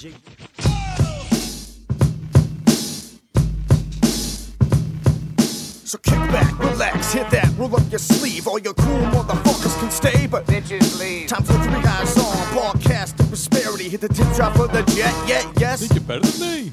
So kick back, relax, hit that, roll up your sleeve. All your cool motherfuckers can stay, but Bitches leave. time for three guys on broadcast of prosperity. Hit the tip drop of the jet, yeah, yes. You're better than me.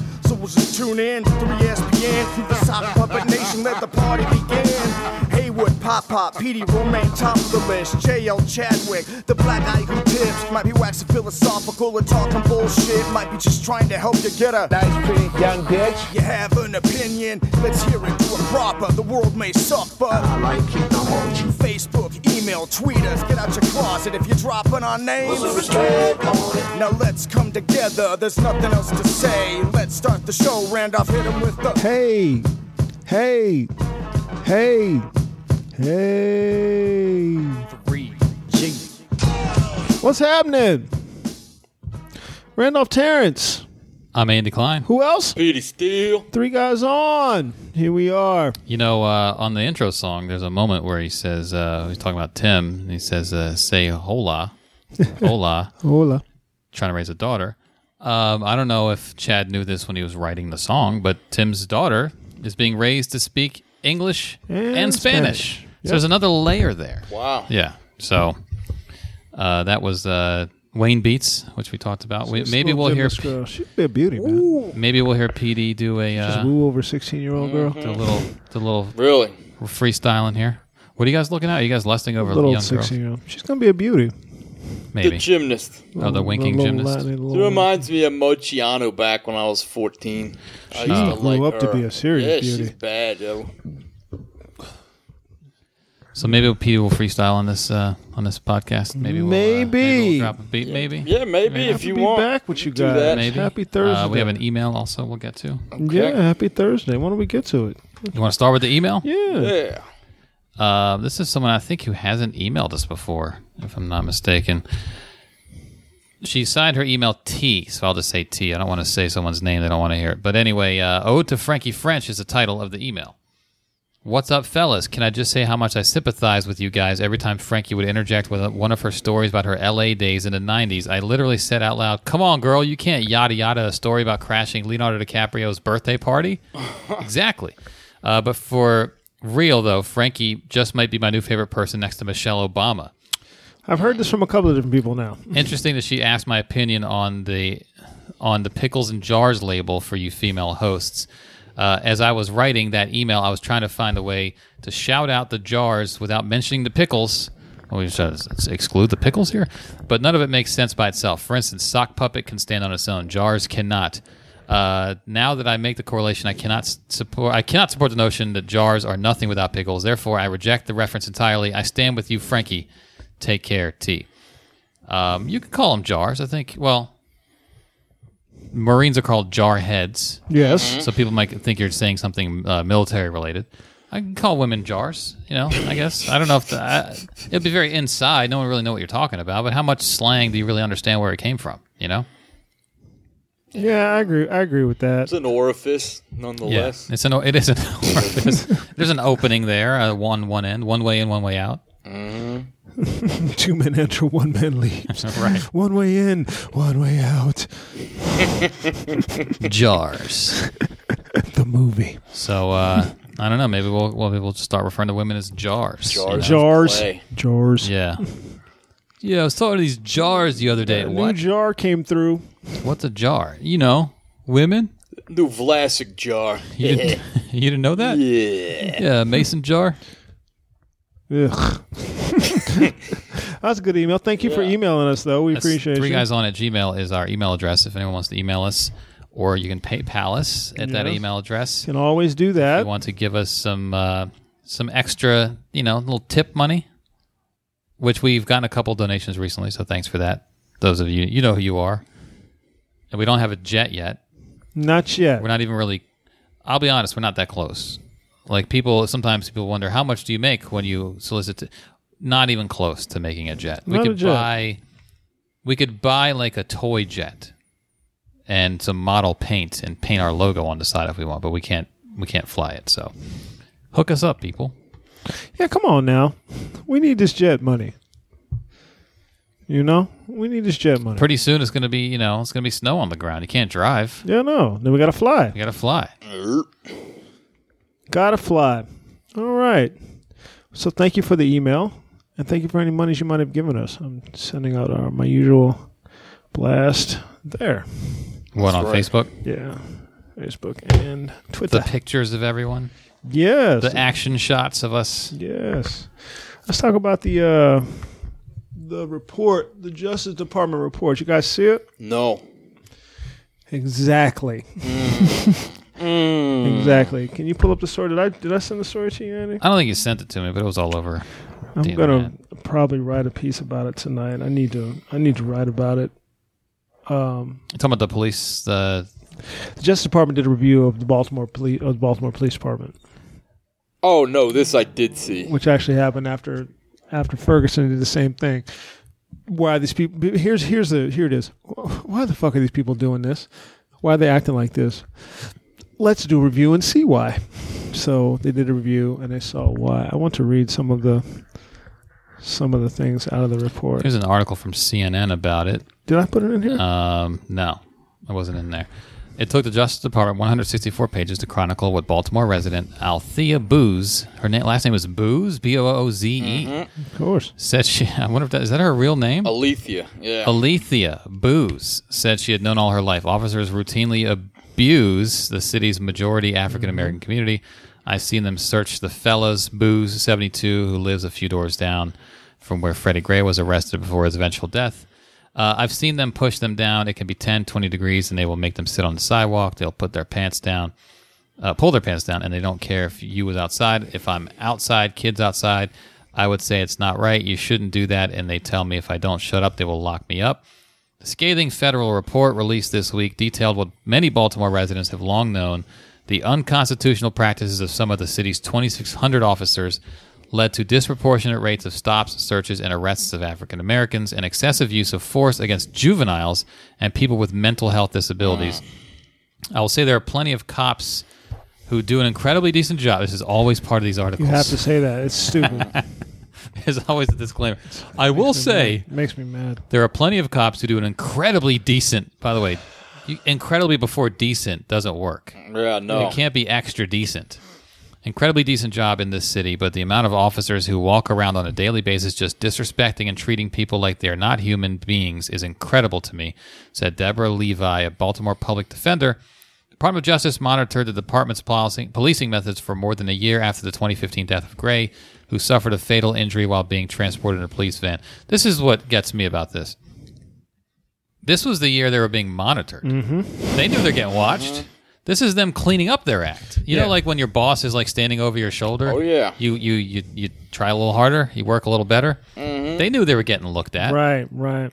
We'll just tune in to 3SPN from the sock puppet nation. Let the party begin. Haywood, Pop Pop, PD Romaine, top of the list. JL Chadwick, the black guy who tips. Might be waxing philosophical or talking bullshit. Might be just trying to help you get a Nice, pretty young bitch. You have an opinion, let's hear it do it proper. The world may suck, but I like it, I hold you. Facebook, email, tweet us, get out your closet if you're dropping our names. Now let's come together, there's nothing else to say. Let's start the show. Randolph hit him with the. Hey, hey, hey, hey. What's happening? Randolph Terrence. I'm Andy Klein. Who else? Petey Steele. Three guys on. Here we are. You know, uh, on the intro song, there's a moment where he says, uh, he's talking about Tim, and he says, uh, say hola, hola, Hola. trying to raise a daughter. Um, I don't know if Chad knew this when he was writing the song, but Tim's daughter is being raised to speak English and, And Spanish. Spanish. So there's another layer there. Wow. Yeah. So uh, that was uh, Wayne Beats, which we talked about. We, maybe we'll hear gymnast girl. She'd be a beauty, man. maybe we'll hear PD do a Just uh, woo over 16 year old girl. do a little do a little Really? freestyling here. What are you guys looking at? Are you guys lusting over Little young girls? 16 year old. She's going to be a beauty. Maybe. The gymnast. Oh, the winking Little gymnast. Latin, It little- reminds me of Mochiano back when I was 14. I used to grew like up to her. be a serious yeah, beauty. she's bad, yo. So maybe PD will freestyle on this uh, on this podcast. Maybe we'll, uh, maybe Maybe. we'll drop a beat. Maybe. Yeah, maybe Maybe. if you to be want. back with you do guys. that. Maybe. Happy Thursday. Uh, we have an email also. We'll get to. Yeah, happy Thursday. Why don't we get to it? You want to start with the email? Yeah. Yeah. Uh, this is someone I think who hasn't emailed us before, if I'm not mistaken. She signed her email T, so I'll just say T. I don't want to say someone's name; they don't want to hear it. But anyway, uh, "Ode to Frankie French" is the title of the email. What's up, fellas? Can I just say how much I sympathize with you guys every time Frankie would interject with one of her stories about her LA days in the 90s? I literally said out loud, Come on, girl, you can't yada yada a story about crashing Leonardo DiCaprio's birthday party. exactly. Uh, but for real, though, Frankie just might be my new favorite person next to Michelle Obama. I've heard this from a couple of different people now. Interesting that she asked my opinion on the on the pickles and jars label for you female hosts. Uh, as I was writing that email, I was trying to find a way to shout out the jars without mentioning the pickles. Well, we just exclude the pickles here, but none of it makes sense by itself. For instance, sock puppet can stand on its own. Jars cannot. Uh, now that I make the correlation, I cannot support. I cannot support the notion that jars are nothing without pickles. Therefore, I reject the reference entirely. I stand with you, Frankie. Take care, T. Um, you can call them jars. I think. Well, Marines are called jar heads, Yes. so people might think you're saying something uh, military related. I can call women jars. You know, I guess I don't know if the, I, it'd be very inside. No one really know what you're talking about. But how much slang do you really understand where it came from? You know. Yeah, I agree. I agree with that. It's an orifice, Yeah, nonetheless. it's an it is an orifice. There's an opening there, uh, one one end, one way in, one way out. Two men enter, one man leaves. Right. One way in, one way out. Jars. The movie. So uh, I don't know. Maybe we'll well, maybe we'll just start referring to women as jars. you know? Jars. Jars. play. Jars. Yeah. Yeah, I was talking to these jars the other day. A What? new jar came through. What's a jar? You know, women. New Vlasic jar. You didn't, you didn't know that? yeah. Yeah, mason jar. Ugh. That's a good email. Thank you for emailing us, though. We That's appreciate three you. guys on at Gmail is our email address. If anyone wants to email us, or you can PayPal us at that email address. You Can always do that. If you want to give us some uh, some extra, you know, little tip money, which we've gotten a couple donations recently. So thanks for that. Those of you, you know who you are. And we don't have a jet yet. Not yet. We're not even really. I'll be honest, we're not that close. Like people, sometimes people wonder how much do you make when you solicit. To, not even close to making a jet. We Not a could jet. buy. We could buy like a toy jet, and some model paint and paint our logo on the side if we want. But we can't. We can't fly it. So, hook us up, people. Yeah, come on now. We need this jet money. You know, we need this jet money. Pretty soon it's gonna be. You know, it's gonna be snow on the ground. You can't drive. yeah, no. Then we gotta fly. We gotta fly. Gotta fly. All right. So thank you for the email, and thank you for any monies you might have given us. I'm sending out our, my usual blast there. What on right. Facebook? Yeah, Facebook and Twitter. The pictures of everyone. yes, The action shots of us. yes. Let's talk about the uh, the report, the Justice Department report. You guys see it? No. Exactly. Exactly. Can you pull up the story? Did I did I send the story to you, Andy? I don't think you sent it to me, but it was all over. I'm the gonna internet. probably write a piece about it tonight. I need to. I need to write about it. Um, You talking about the police? The the Justice Department did a review of the Baltimore police of the Baltimore Police Department, Oh no, this I did see. which actually happened after after Ferguson did the same thing. Why these people? Here's here's the here it is. Why the fuck are these people doing this? Why are they acting like this? Let's do a review and see why. So they did a review and they saw why. I want to read some of the some of the things out of the report. there's an article from CNN about it. Did I put it in here? Um, no, I wasn't in there. It took the Justice Department 164 pages to chronicle what Baltimore resident Althea Booze, her na- last name was Booze, B O O Z E, of course. said she. I wonder if that is that her real name. Alethea. Yeah. Alethea Booze said she had known all her life. Officers routinely abuse the city's majority African American community. I've seen them search the fellas Booze, 72, who lives a few doors down from where Freddie Gray was arrested before his eventual death. Uh, I've seen them push them down. It can be 10, 20 degrees, and they will make them sit on the sidewalk. They'll put their pants down, uh, pull their pants down, and they don't care if you was outside. If I'm outside, kids outside, I would say it's not right. You shouldn't do that. And they tell me if I don't shut up, they will lock me up. The scathing federal report released this week detailed what many Baltimore residents have long known the unconstitutional practices of some of the city's 2,600 officers led to disproportionate rates of stops, searches, and arrests of African Americans and excessive use of force against juveniles and people with mental health disabilities. I will say there are plenty of cops who do an incredibly decent job. This is always part of these articles. You have to say that. It's stupid. There's always a disclaimer. I will say it makes me mad. there are plenty of cops who do an incredibly decent. By the way, you, incredibly before decent doesn't work. yeah. No. It can't be extra decent. Incredibly decent job in this city, but the amount of officers who walk around on a daily basis just disrespecting and treating people like they are not human beings is incredible to me, said Deborah Levi, a Baltimore public defender. The Department of Justice monitored the department's policing, policing methods for more than a year after the 2015 death of Gray, who suffered a fatal injury while being transported in a police van. This is what gets me about this. This was the year they were being monitored. Mm-hmm. They knew they're getting watched. This is them cleaning up their act. You Yeah. know, like when your boss is like standing over your shoulder. Oh, yeah. You you you you try a little harder. You work a little better. Mm-hmm. They knew they were getting looked at. Right, right.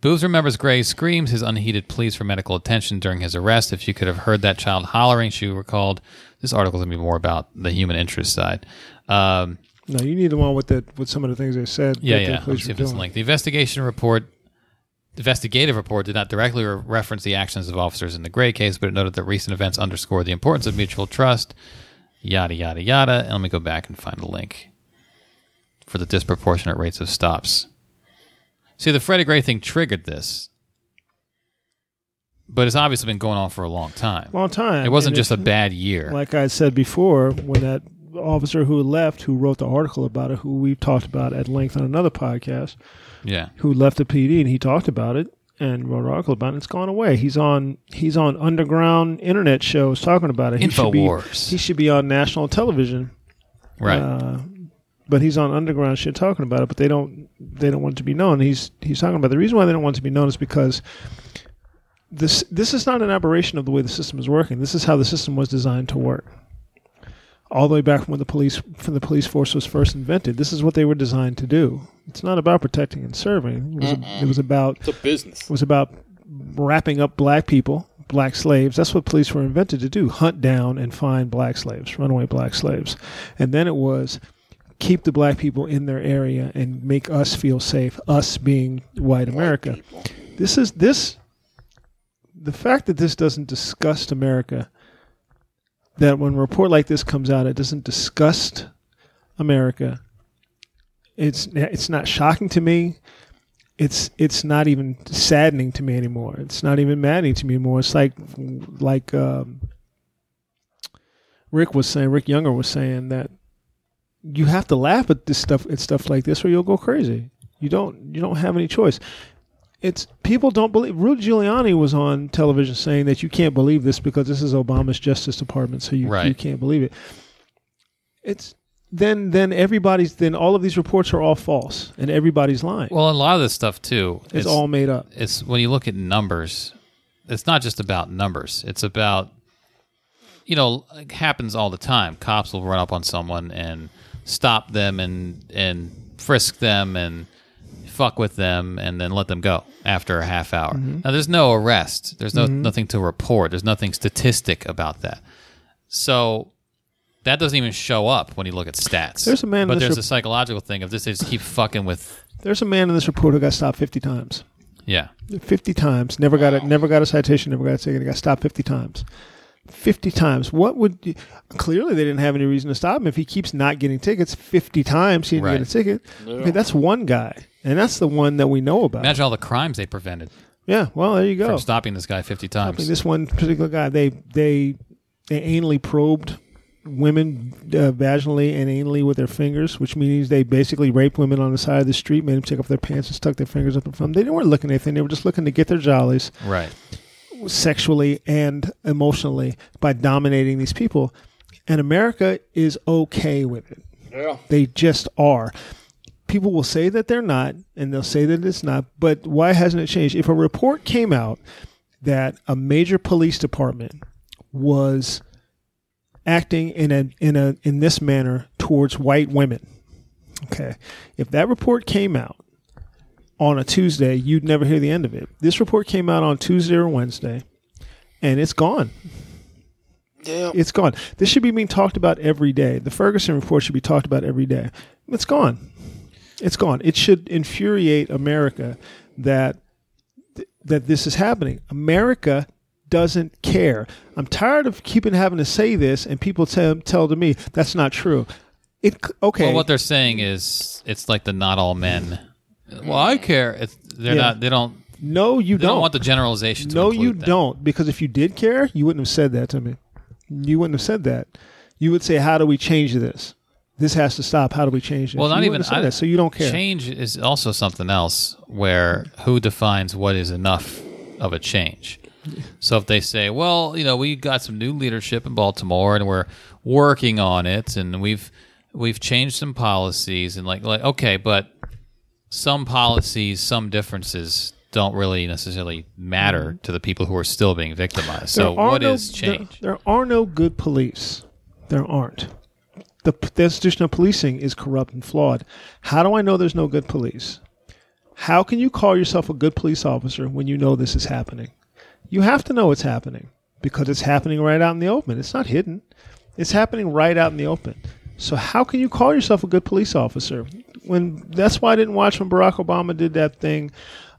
Booze remembers Gray's screams, his unheeded pleas for medical attention during his arrest. If you could have heard that child hollering, she recalled. This article is going to be more about the human interest side. Um, No, you need the one with the with some of the things they said. yeah, that the yeah. Let's police see were if it's doing. linked. The investigation report, the investigative report, did not directly re- reference the actions of officers in the Gray case, but it noted that recent events underscore the importance of mutual trust. Yada yada yada. And let me go back and find a link for the disproportionate rates of stops. See, the Freddie Gray thing triggered this, but it's obviously been going on for a long time. long time. It wasn't And just a bad year. like I said before when that officer who left, who wrote the article about it, who we've talked about at length on another podcast, yeah. who left the PD and he talked about it and wrote an article about it. It's gone away. He's on he's on underground internet shows talking about it. He should be he should be on national television. Right. Uh, but he's on underground shit talking about it. But they don't they don't want it to be known. He's he's talking about it. the reason why they don't want it to be known is because this this is not an aberration of the way the system is working. This is how the system was designed to work. All the way back from when the police from the police force was first invented, this is what they were designed to do. It's not about protecting and serving. It was, it was about It's a business. it was about wrapping up black people, black slaves. That's what police were invented to do: hunt down and find black slaves, runaway black slaves. And then it was keep the black people in their area and make us feel safe. Us being white America. This is this. The fact that this doesn't disgust America. That when a report like this comes out, it doesn't disgust America. It's it's not shocking to me it's it's not even saddening to me anymore. It's not even maddening to me anymore. It's like like um, Rick was saying, Rick Younger was saying that you have to laugh at this stuff at stuff like this or you'll go crazy. You don't you don't have any choice. It's people don't believe Rudy Giuliani was on television saying that you can't believe this because this is Obama's Justice Department, so you Right. you can't believe it. It's then then everybody's then all of these reports are all false and everybody's lying. Well, a lot of this stuff too. it's all made up. it's when you look at numbers, it's not just about numbers. It's about you know, it happens all the time. Cops will run up on someone and stop them and and frisk them and fuck with them and then let them go after a half hour. Mm-hmm. Now there's no arrest. There's no nothing to report. There's nothing statistic about that. So that doesn't even show up when you look at stats. There's a man but this there's a psychological thing of this. They just keep fucking with. There's a man in this report who got stopped 50 times. Yeah, 50 times. Never got a never got a citation, never got a ticket. He got stopped 50 times. 50 times. What would you, clearly they didn't have any reason to stop him if he keeps not getting tickets 50 times he didn't Right. get a ticket. Okay, that's one guy. And that's the one that we know about. imagine all the crimes they prevented yeah, well, there you go. from stopping this guy 50 I mean, times. this one particular guy, they they they anally probed women uh, vaginally and anally with their fingers, which means they basically raped women on the side of the street, made them take off their pants and stuck their fingers up in front. They weren't looking at anything; they were just looking to get their jollies right. Sexually and emotionally by dominating these people. And America is okay with it. Yeah. They just are. People will say that they're not, and they'll say that it's not. But why hasn't it changed? If a report came out that a major police department was acting in a in a in this manner towards white women, okay, if that report came out on a Tuesday, you'd never hear the end of it. This report came out on Tuesday or Wednesday, and it's gone. Yeah. It's gone. This should be being talked about every day. The Ferguson report should be talked about every day. It's gone. It's gone. It should infuriate America that that this is happening. America doesn't care. I'm tired of keeping having to say this and people tell tell to me that's not true. It okay. Well, what they're saying is it's like the not all men. Well, I care. It's, they're Yeah. not. They don't. no, you They don't, don't. want the generalization. To no, you them. don't. Because if you did care, you wouldn't have said that to me. You wouldn't have said that. You would say, "How do we change this? This has to stop. How do we change it?" Well, not you even. wouldn't have said I- that, so you don't care. Change is also something else. Where who defines what is enough of a change? So if they say, well, you know, we got some new leadership in Baltimore and we're working on it, and we've we've changed some policies, and like like okay, but some policies, some differences don't really necessarily matter mm-hmm. to the people who are still being victimized. So what no- is change? There, there are no good police. There aren't. The, the institution of policing is corrupt and flawed. How do I know there's no good police? How can you call yourself a good police officer when you know this is happening? You have to know it's happening because it's happening right out in the open. It's not hidden. It's happening right out in the open. So how can you call yourself a good police officer when that's why I didn't watch when Barack Obama did that thing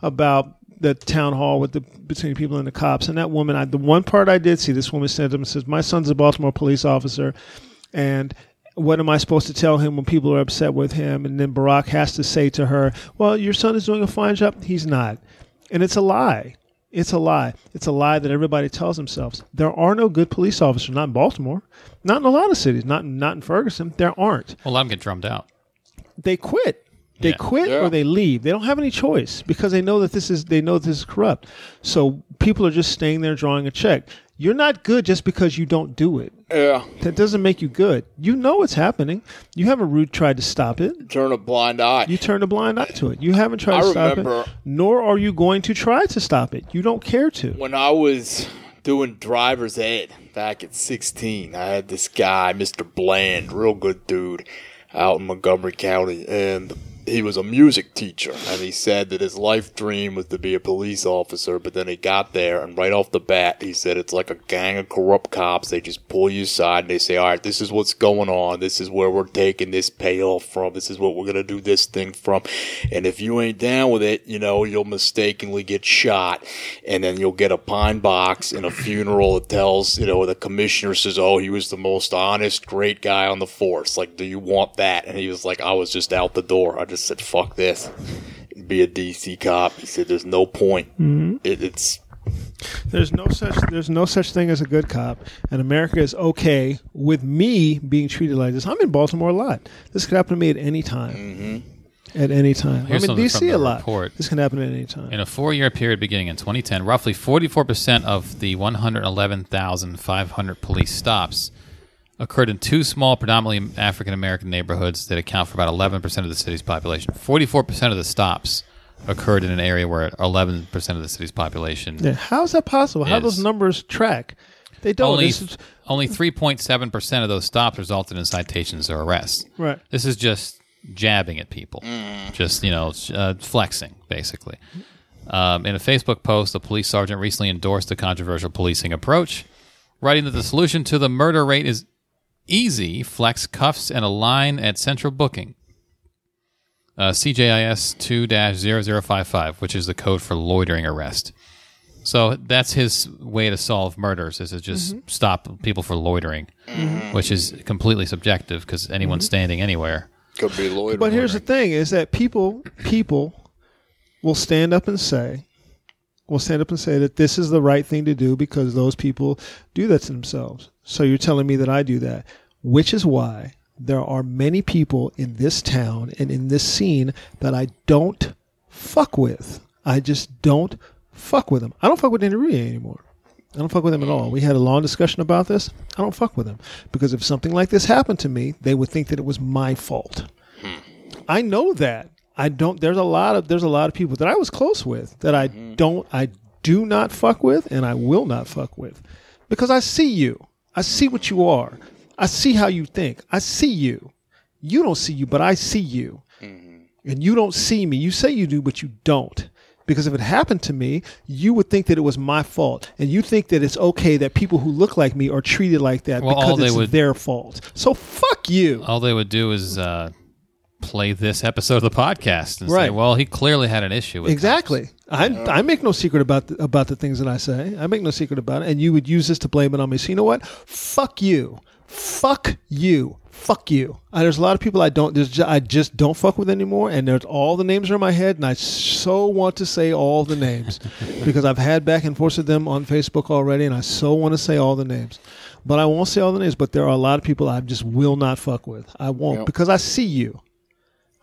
about the town hall with the between people and the cops and that woman I, the one part I did see this woman to him says my son's a Baltimore police officer and what am I supposed to tell him when people are upset with him and then Barack has to say to her well your son is doing a fine job he's not and it's a lie it's a lie. It's a lie that everybody tells themselves. There are no good police officers, not in Baltimore, not in a lot of cities, not not in Ferguson. There aren't. Well, I'm getting drummed out. They quit. They Yeah. quit Yeah. or they leave. They don't have any choice because they know that this is they know this is corrupt. So people are just staying there drawing a check. You're not good just because you don't do it. Yeah. That doesn't make you good. You know it's happening. You haven't rude tried to stop it. Turn a blind eye. You turn a blind eye to it. You haven't tried I to stop remember- it. Nor are you going to try to stop it. You don't care to. when I was doing driver's ed back at 16, I had this guy, Mr. Bland, real good dude, out in Montgomery County, and he was a music teacher, and he said that his life dream was to be a police officer. But then he got there, and right off the bat, he said it's like a gang of corrupt cops. They just pull you aside and they say, "All right, this is what's going on. This is where we're taking this payoff from. This is what we're gonna do this thing from. And if you ain't down with it, you know, you'll mistakenly get shot, and then you'll get a pine box and a funeral that tells, you know, the commissioner says, "Oh, he was the most honest, great guy on the force. Like, do you want that?" And he was like, "I was just out the door. I just said, fuck this. Be a DC cop. He said, there's no point. Mm-hmm. It, it's There's no such there's no such thing as a good cop, and America is okay with me being treated like this. I'm in Baltimore a lot. This could happen to me at any time. Mm-hmm. At any time. Here's I'm in DC a lot. report. This can happen at any time. In a four year period beginning in 2010, roughly 44% of the 111,500 police stops occurred in two small, predominantly African American neighborhoods that account for about 11% of the city's population. 44% of the stops occurred in an area where 11% of the city's population. Yeah, How is that possible? How Is. those numbers track? They don't. Only, is- only 3.7% of those stops resulted in citations or arrests. right. This is just jabbing at people, just you know, uh, flexing basically. Um, in a Facebook post, a police sergeant recently endorsed the controversial policing approach, writing that the solution to the murder rate is easy: flex cuffs and a line at central booking. Uh, CJIS two 0055 which is the code for loitering arrest. So that's his way to solve murders: is to just mm-hmm. stop people for loitering, mm-hmm. which is completely subjective because anyone's mm-hmm. standing anywhere. could be loitering. But here's the thing: is that people people will stand up and say, will stand up and say that this is the right thing to do because those people do that to themselves. So you're telling me that I do that, which is why there are many people in this town and in this scene that I don't fuck with. I just don't fuck with them. I don't fuck with Enrique anymore. I don't fuck with them at all. We had a long discussion about this. I don't fuck with them because if something like this happened to me, they would think that it was my fault. Hmm. I know that. I don't there's a lot of there's a lot of people that I was close with that I don't I do not fuck with and I will not fuck with. Because I see you. I see what you are. I see how you think. I see you. You don't see you, but I see you. And you don't see me. You say you do, but you don't. Because if it happened to me, you would think that it was my fault. And you think that it's okay that people who look like me are treated like that Well, because all they it's would- their fault. So fuck you. all they would do is uh, play this episode of the podcast and say, "Well, he clearly had an issue with Exactly. I, I make no secret about the, about the things that I say. I make no secret about it. And you would use this to blame it on me. So you know what? Fuck you. Fuck you. Fuck you. Uh, there's a lot of people I don't. There's ju- I just don't fuck with anymore. And there's all the names are in my head, and I so want to say all the names because I've had back and forth with them on Facebook already, and I so want to say all the names. But I won't say all the names. But there are a lot of people I just will not fuck with. I won't Yep. because I see you.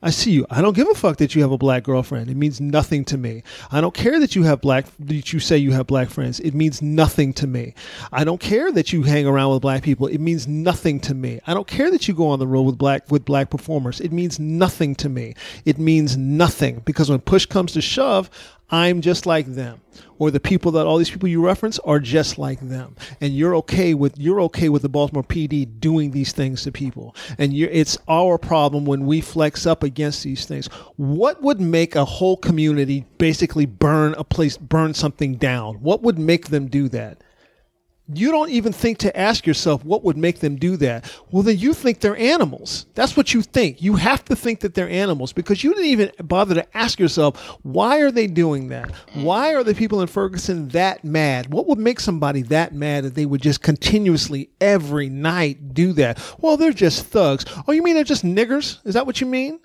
I see you. I don't give a fuck that you have a black girlfriend. It means nothing to me. I don't care that you have black that you say you have black friends. It means nothing to me. I don't care that you hang around with black people. It means nothing to me. I don't care that you go on the road with black with black performers. It means nothing to me. It means nothing because when push comes to shove, I'm just like them. Or the people that all these people you reference are just like them. And you're okay with you're okay with the Baltimore PD doing these things to people. And it's our problem when we flex up against these things. What would make a whole community basically burn a place burn something down? What would make them do that? You don't even think to ask yourself what would make them do that. Well, then you think they're animals. That's what you think. You have to think that they're animals because you didn't even bother to ask yourself, why are they doing that? Why are the people in Ferguson that mad? What would make somebody that mad that they would just continuously every night do that? Well, they're just thugs. Oh, you mean they're just niggers? Is that what you mean?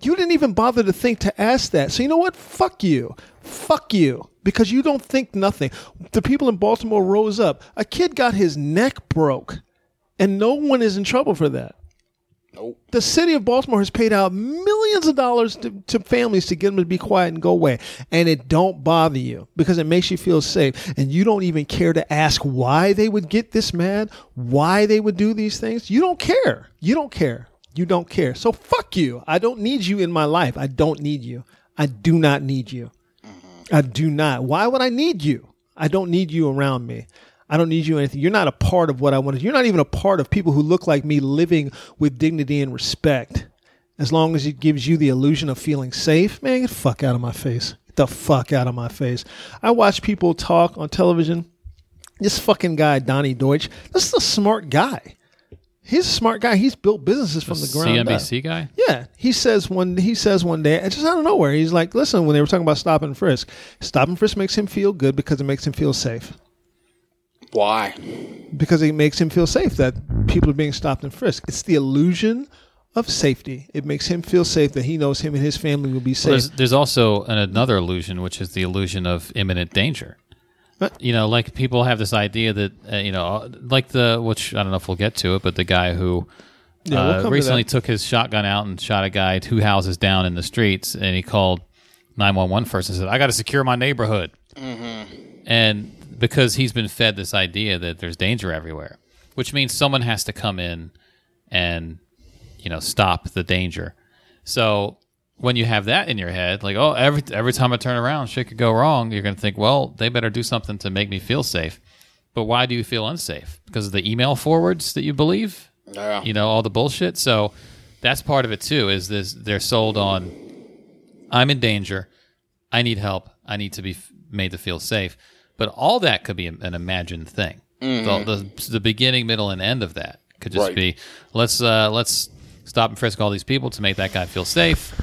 You didn't even bother to think to ask that. So you know what? Fuck you. Fuck you. Because you don't think nothing. The people in Baltimore rose up. A kid got his neck broke, and no one is in trouble for that. Nope. The city of Baltimore has paid out millions of dollars to, to families to get them to be quiet and go away. And it don't bother you because it makes you feel safe. And you don't even care to ask why they would get this mad, why they would do these things. You don't care. You don't care. You don't care. So fuck you. I don't need you in my life. I don't need you. I do not need you. I do not. Why would I need you? I don't need you around me. I don't need you anything. You're not a part of what I want. You're not even a part of people who look like me living with dignity and respect. as long as it gives you the illusion of feeling safe, man, get the fuck out of my face. Get the fuck out of my face. I watch people talk on television. This fucking guy, Donnie Deutsch, this is a smart guy. He's a smart guy. He's built businesses from the ground up. CNBC guy. Yeah, he says one. He says one day, and just out of nowhere, he's like, "Listen, when they were talking about stop and frisk, stop and frisk makes him feel good because it makes him feel safe. Why? Because it makes him feel safe that people are being stopped and frisked. It's the illusion of safety. It makes him feel safe that he knows him and his family will be safe. There's, there's also an, another illusion, which is the illusion of imminent danger. What? You know, like people have this idea that uh, you know, like the which I don't know if we'll get to it, but the guy who Yeah, we'll uh, to recently took his shotgun out and shot a guy two houses down in the streets, and he called 911 first and said, "I got to secure my neighborhood," and because he's been fed this idea that there's danger everywhere, which means someone has to come in and you know stop the danger. So when you have that in your head, like oh every every time I turn around, shit could go wrong. You're going to think, well, they better do something to make me feel safe. But why do you feel unsafe? Because of the email forwards that you believe, Yeah. you know, all the bullshit. So that's part of it too. Is this they're sold on? I'm in danger. I need help. I need to be f- made to feel safe. But all that could be an imagined thing. The, the, the beginning, middle, and end of that could just Right. be let's uh, let's stop and frisk all these people to make that guy feel safe.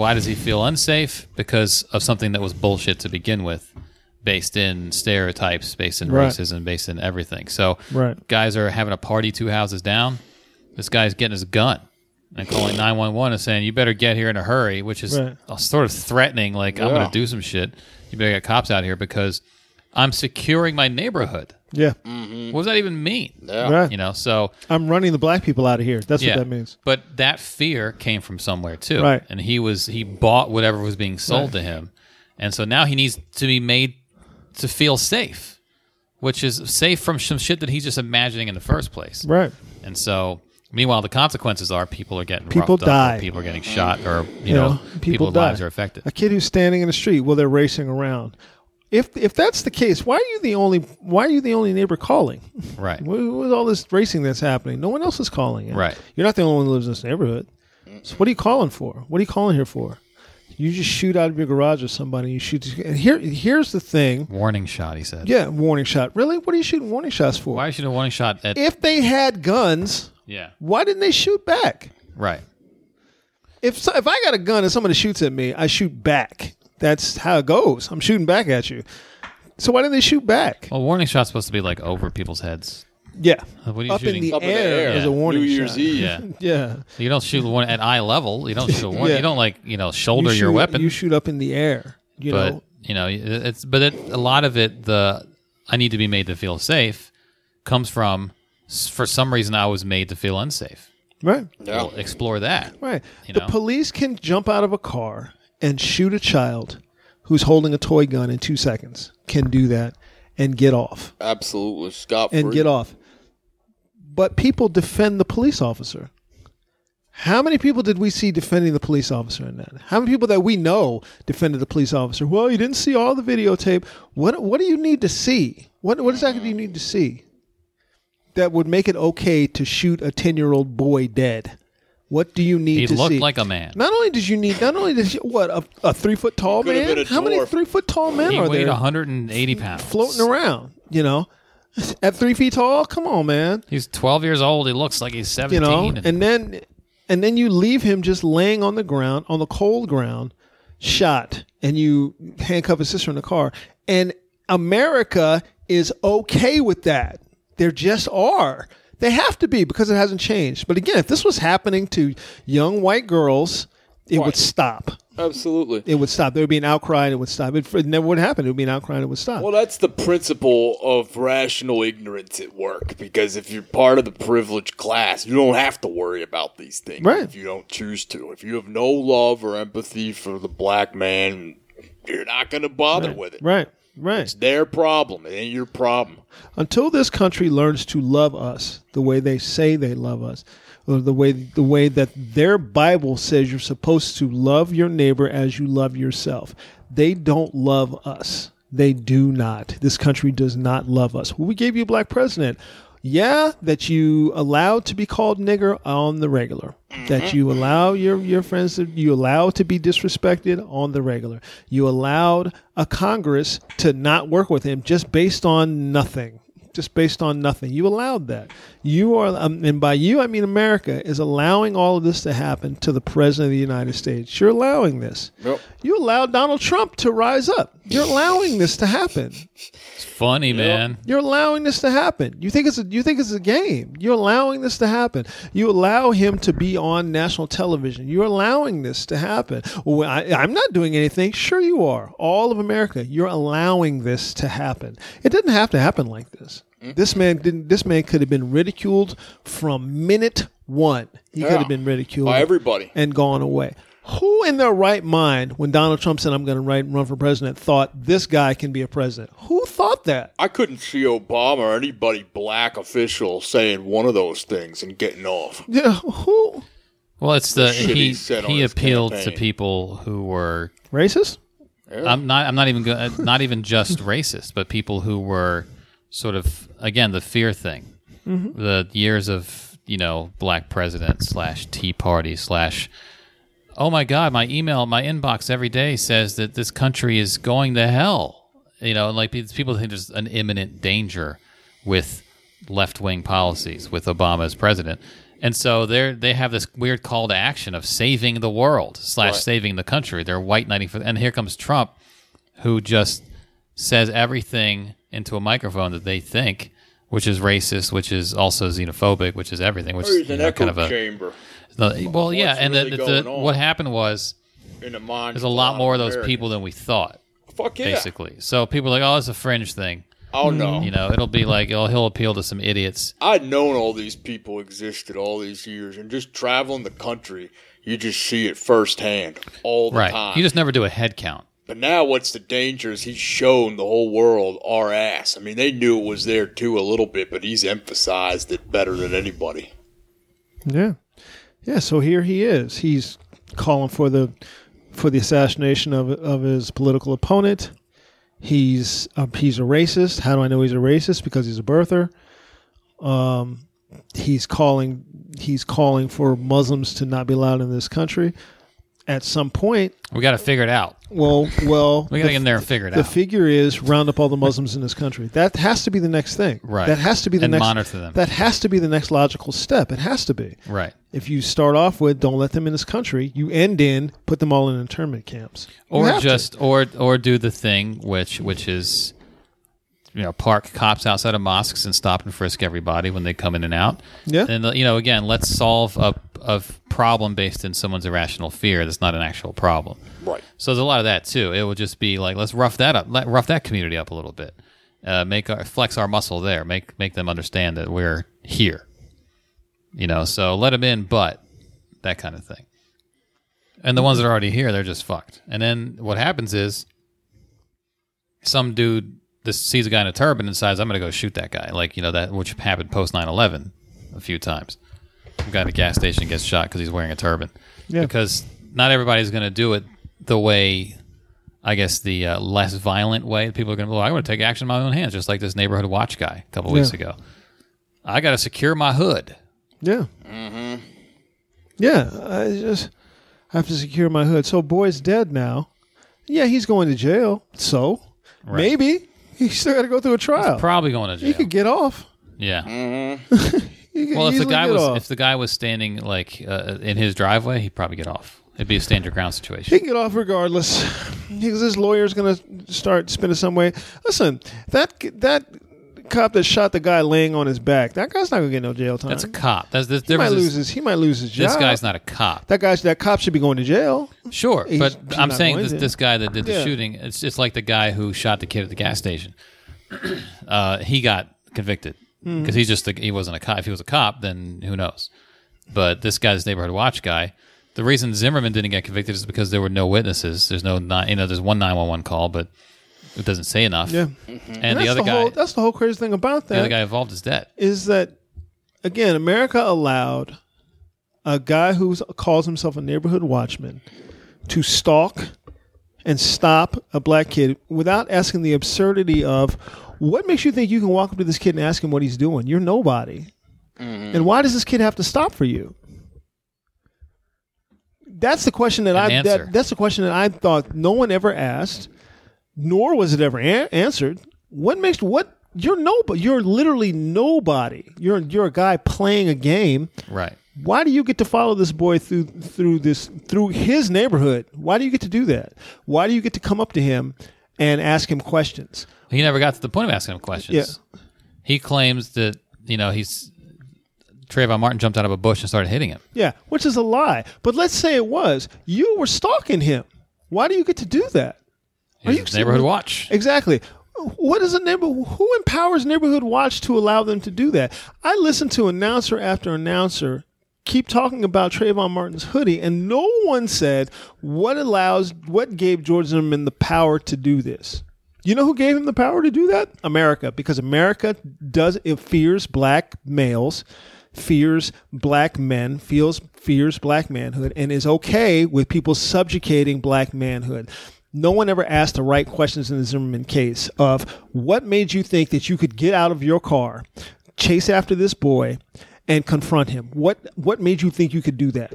Why does he feel unsafe? Because of something that was bullshit to begin with, based in stereotypes, based in Right. racism, based in everything. So Right. guys are having a party two houses down. This guy's getting his gun and calling 911 and saying, You better get here in a hurry, which is Right. sort of threatening, like, I'm going to do some shit. You better get cops out here because I'm securing my neighborhood. Yeah, mm-hmm. What does that even mean? Yeah. right. You know, so I'm running the black people out of here. That's yeah, what that means. But that fear came from somewhere too, Right. And he was he bought whatever was being sold to him, and so now he needs to be made to feel safe, which is safe from some shit that he's just imagining in the first place. Right. And so, meanwhile, the consequences are people are getting People roughed up, die. people are getting shot, or you, You know, know, people people's die. lives are affected. A kid who's standing in the street while they're racing around. If if that's the case, why are you the only why are you the only neighbor calling? Right. With, with all this racing that's happening, no one else is calling. it. Right. You're not the only one who lives in this neighborhood. So what are you calling for? What are you calling here for? You just shoot out of your garage at somebody. You shoot. And here, here's the thing. Warning shot, he said. Yeah, warning shot. Really? What are you shooting warning shots for? Why should a warning shot at? If they had guns, yeah. why didn't they shoot back? Right. If so, if I got a gun and somebody shoots at me, I shoot back. That's how it goes. I'm shooting back at you. So why didn't they shoot back? Well, warning shot's supposed to be like over people's heads. Yeah, What are you up shooting? in the Up in the air air. is a warning New Year's shot. Eve. yeah. Yeah, You don't shoot one at eye level. You don't shoot a warning. Yeah. You don't like you know shoulder you your shoot- weapon. You shoot up in the air. You but know, you know it's but it, a lot of it the I need to be made to feel safe comes from s- for some reason I was made to feel unsafe. right? Yeah. Well, explore that. Right. You the know? police can jump out of a car and shoot a child who's holding a toy gun in two seconds. Can do that and get off Absolutely. Scott and get off. But people defend the police officer. How many people did we see defending the police officer in that? How many people that we know defended the police officer? Well, you didn't see all the videotape. What What do you need to see? What What exactly do you need to see that would make it okay to shoot a ten year old boy dead? What do you need to do? He to looked see? like a man. Not only did you need, not only did you, what a, a three foot tall He could have man. been a How many dwarf. three foot tall men He are weighed there 180 pounds. floating around? You know, at three feet tall. Come on, man. He's 12 years old. He looks like he's 17. You know, and- and then and then you leave him just laying on the ground, on the cold ground, shot, and you handcuff his sister in the car. And America is okay with that. There just are. They have to be because it hasn't changed. But again, if this was happening to young white girls, it would stop. Absolutely. It would stop. There would be an outcry and it would stop. It, it never would happen. It would be an outcry and it would stop. Well, that's the principle of rational ignorance at work. Because if you're part of the privileged class, you don't have to worry about these things Right. if you don't choose to. If you have no love or empathy for the black man, you're not going to bother with it. right. Right. It's their problem. It ain't your problem. Until this country learns to love us the way they say they love us or the way the way that their bible says you're supposed to love your neighbor as you love yourself they don't love us. They do not. This country does not love us. Well, we gave you a black president yeah, that you allowed to be called nigger on the regular. That you allow your, your friends to you allow to be disrespected on the regular. You allowed a Congress to not work with him just based on nothing. Just based on nothing. You allowed that. You are um, and by you I mean America is allowing all of this to happen to the president of the United States. You're allowing this. Yep. You allowed Donald Trump to rise up. You're allowing this to happen. It's funny, man. You're allowing this to happen. You think it's a, you think it's a game. You're allowing this to happen. You allow him to be on national television. You're allowing this to happen. Well, I, I'm not doing anything. Sure, you are. All of America. You're allowing this to happen. It didn't have to happen like this. Mm-hmm. This man didn't. This man could have been ridiculed from minute one. He could have been ridiculed By everybody. and gone away. Who in their right mind, when Donald Trump said, "I'm going to run for president," thought this guy can be a president? Who thought that? I couldn't see Obama or anybody black official saying one of those things and getting off. Yeah, who? Well, it's the shit he he he his appealed to people who were Racist? I'm not I'm not even go, uh, not even just racist, but people who were sort of again the fear thing, the years of you know black president slash Tea Party slash. Oh my God! My email, my inbox every day says that this country is going to hell. You know, like people think there's an imminent danger with left wing policies with Obama as president, and so they they have this weird call to action of saving the world slash Right. saving the country. They're white knighting for, and here comes Trump, who just says everything into a microphone that they think, which is racist, which is also xenophobic, which is everything, which is you an know, echo kind of a chamber the- well, yeah, and really the, going the, what happened was in the mind. there's a lot more of those people than we thought, Fuck yeah. basically. So people are like, oh, it's a fringe thing. Oh no. You know, it'll be like, oh, he'll appeal to some idiots. I'd known all these people existed all these years, and just traveling the country, you just see it firsthand all the Right. time. You just never do a head count. But now, what's the danger is he's shown the whole world our ass. I mean, they knew it was there too a little bit, but he's emphasized it better than anybody. Yeah, yeah. So here he is. He's calling for the for the assassination of of his political opponent. He's uh, he's a racist. How do I know he's a racist? Because he's a birther. Um, he's calling he's calling for Muslims to not be allowed in this country. At some point, We got to figure it out. well, well, We got to get in there and figure it the out. The figure is round up all the Muslims in this country. That has to be the next thing. Right. That has to be the And next. monitor them. That has to be the next logical step. It has to be. right. If you start off with don't let them in this country, you end in put them all in internment camps. You Or have to. just, or or do the thing which which is, you know, park cops outside of mosques and stop and frisk everybody when they come in and out. Yeah. And you know, again, let's solve a a problem based in someone's irrational fear. That's not an actual problem. Right. So there's a lot of that too. It will just be like let's rough that up, let rough that community up a little bit, uh, make our flex our muscle there, make make them understand that we're here. You know, so let them in, but that kind of thing. And the ones that are already here, they're just fucked. And then what happens is some dude this sees a guy in a turban and decides I'm going to go shoot that guy, like you know that which happened post 9/11 a few times. A guy at a gas station gets shot because he's wearing a turban. Yeah. Because not everybody's going to do it the way, I guess, the uh, less violent way. People are going to, well, I'm going to take action in my own hands, just like this neighborhood watch guy a couple weeks Yeah. ago. I got to secure my hood. Yeah. Mm-hmm. Yeah. I just have to secure my hood. So boy's dead now. Yeah, he's going to jail. So maybe he's still got to go through a trial. Probably going to jail. he could get off. yeah. He could Well, if the guy was off. if the guy was standing like uh, in his driveway, he'd probably get off. It'd be a stand your ground situation. He can get off regardless. Because his lawyer's going to start spinning some way. Listen, that that cop that shot the guy laying on his back, that guy's not going to get no jail time. That's a cop. That's the he might difference. lose is his. He might lose his job. This guy's not a cop. That guy's that cop should be going to jail. Sure, He's- but he's I'm not saying going this, to. this guy that did the Yeah. shooting, it's just like the guy who shot the kid at the gas station. Uh, he got convicted Hmm. because he's just a, he wasn't a cop. If he was a cop, then who knows? But this guy's neighborhood watch guy. The reason Zimmerman didn't get convicted is because there were no witnesses. There's no ni- you know there's one 911 call, but it doesn't say enough. Yeah. And that's the other guy, Whole, that's the whole crazy thing about that. the other guy involved is dead. is that again, America allowed a guy who calls himself a neighborhood watchman to stalk and stop a black kid without asking the absurdity of What makes you think you can walk up to this kid and ask him what he's doing? You're nobody. Mm-hmm. And why does this kid have to stop for you? That's the question that An I that, that's the question that I thought no one ever asked, nor was it ever a- answered. What makes what you're nobody? You're literally nobody. You're you're a guy playing a game. Right. Why do you get to follow this boy through through this through his neighborhood? Why do you get to do that? Why do you get to come up to him and ask him questions? He never got to the point of asking him questions. Yeah. He claims that you know he's Trayvon Martin jumped out of a bush and started hitting him. Yeah, which is a lie. But let's say it was. You were stalking him. Why do you get to do that? Are you neighborhood watch. Exactly. What is a neighbor? Who empowers neighborhood watch to allow them to do that? I listened to announcer after announcer keep talking about Trayvon Martin's hoodie, and no one said what allows, what gave George Zimmerman the power to do this. You know who gave him the power to do that? America, because America does it fears black males, fears black men, feels fears black manhood, and is okay with people subjugating black manhood. No one ever asked the right questions in the Zimmerman case of what made you think that you could get out of your car, chase after this boy, and confront him. What what made you think you could do that?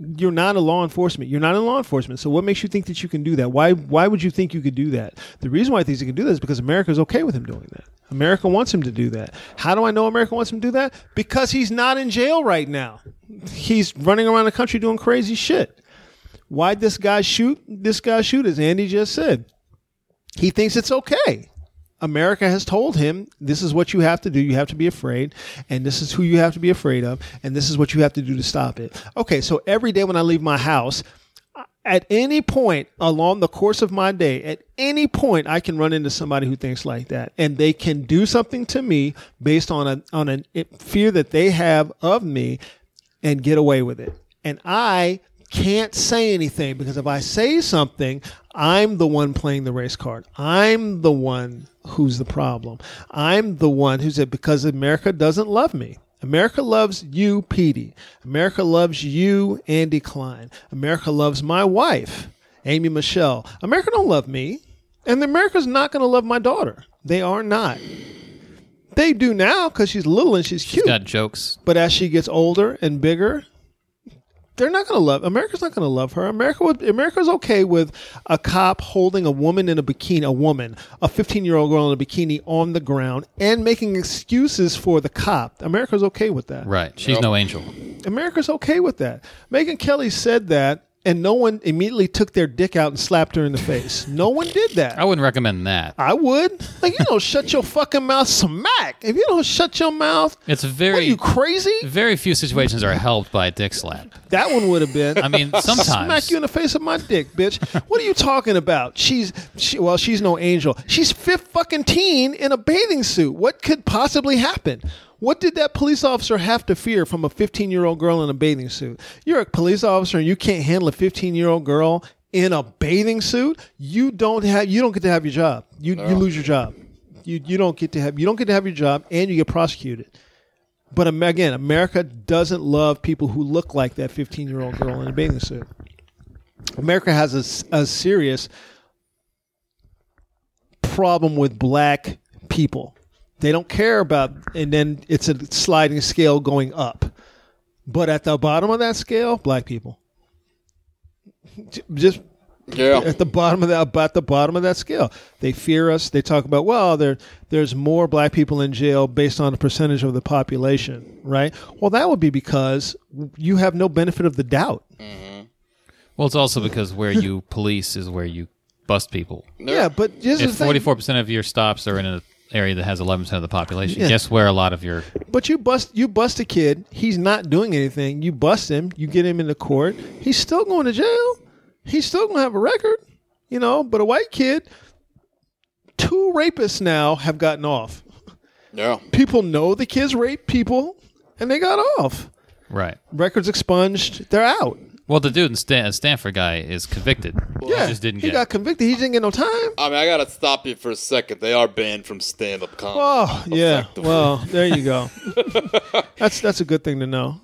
You're not a law enforcement. You're not in law enforcement. So what makes you think that you can do that? Why why would you think you could do that? The reason why he thinks he can do that is because America is okay with him doing that. America wants him to do that. How do I know America wants him to do that? Because he's not in jail right now. He's running around the country doing crazy shit. Why'd this guy shoot? This guy shoot, as Andy just said. He thinks it's okay. America has told him this is what you have to do. You have to be afraid, and this is who you have to be afraid of, and this is what you have to do to stop it. Okay, so every day when I leave my house, at any point along the course of my day, at any point, I can run into somebody who thinks like that, and they can do something to me based on a on a fear that they have of me, and get away with it. And I can't say anything because if I say something, I'm the one playing the race card. I'm the one who's the problem. I'm the one who said because America doesn't love me. America loves you, Petey. America loves you, Andy Klein. America loves my wife, Amy Michelle. America don't love me, and the America's not going to love my daughter. They are not. They do now because she's little and she's cute. Got jokes. But as she gets older and bigger, they're not going to love. America's not going to love her. America would. America's okay with a cop holding a woman in a bikini, a woman, a 15 year old girl in a bikini on the ground, and making excuses for the cop. America's okay with that. Right. She's no angel. America's okay with that. Megyn Kelly said that, and no one immediately took their dick out and slapped her in the face. No one did that. I wouldn't recommend that. I would. Like you don't shut your fucking mouth, smack. If you don't shut your mouth, It's what are very you crazy? very few situations are helped by a dick slap. That one would have been. I mean, sometimes Smack you in the face of my dick, bitch. What are you talking about? She's she, well, she's no angel. She's fifth fucking teen in a bathing suit. What could possibly happen? What did that police officer have to fear from a 15 year old girl in a bathing suit? You're a police officer and you can't handle a 15 year old girl in a bathing suit. You don't have. You don't get to have your job. You you lose your job. You you don't get to have. You don't get to have your job, and you get prosecuted. But again, America doesn't love people who look like that 15 year old girl in a bathing suit. America has a serious problem with black people. They don't care about, and then it's a sliding scale going up. But at the bottom of that scale, black people. Just Yeah. at the bottom of that about the bottom of that scale. They fear us. They talk about well, there there's more black people in jail based on the percentage of the population, right? Well, that would be because you have no benefit of the doubt. Mm-hmm. Well, it's also because where you police is where you bust people. Yeah, but here's the If forty four percent of your stops are in an area that has eleven percent of the population, Yeah. guess where a lot of your But you bust you bust a kid. He's not doing anything. You bust him. You get him into court. He's still going to jail. He's still going to have a record, you know. But a white kid, two rapists now have gotten off. Yeah. People know the kids raped people, and they got off. right. Records expunged. They're out. Well, the dude in Stan- Stanford guy is convicted. Yeah, he just didn't he get. got convicted. He didn't get no time. I mean, I gotta stop you for a second. They are banned from stand-up comedy. Oh yeah. Effectively. Well, there you go. that's that's a good thing to know.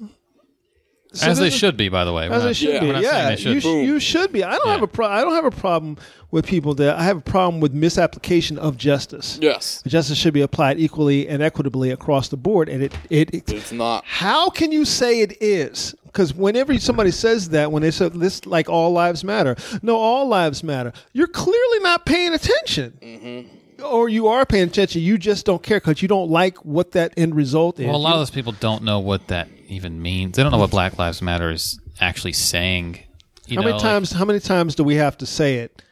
As they citizens- should be, by the way. We're As not- they should Yeah. be. we're not saying Yeah, they should you, be. sh- you should be. I don't have a pro- I don't have a problem with people that I have a problem with misapplication of justice. Yes. Justice should be applied equally and equitably across the board, and it it, it It's not. how can you say it is? Because whenever somebody says that, when they say this, like all lives matter, no, all lives matter. You're clearly not paying attention, Mm-hmm. or you are paying attention. You just don't care because you don't like what that end result is. Well, a lot of those people don't know what that even means. They don't know what Black Lives Matter is actually saying. You how know, many like- times? how many times do we have to say it?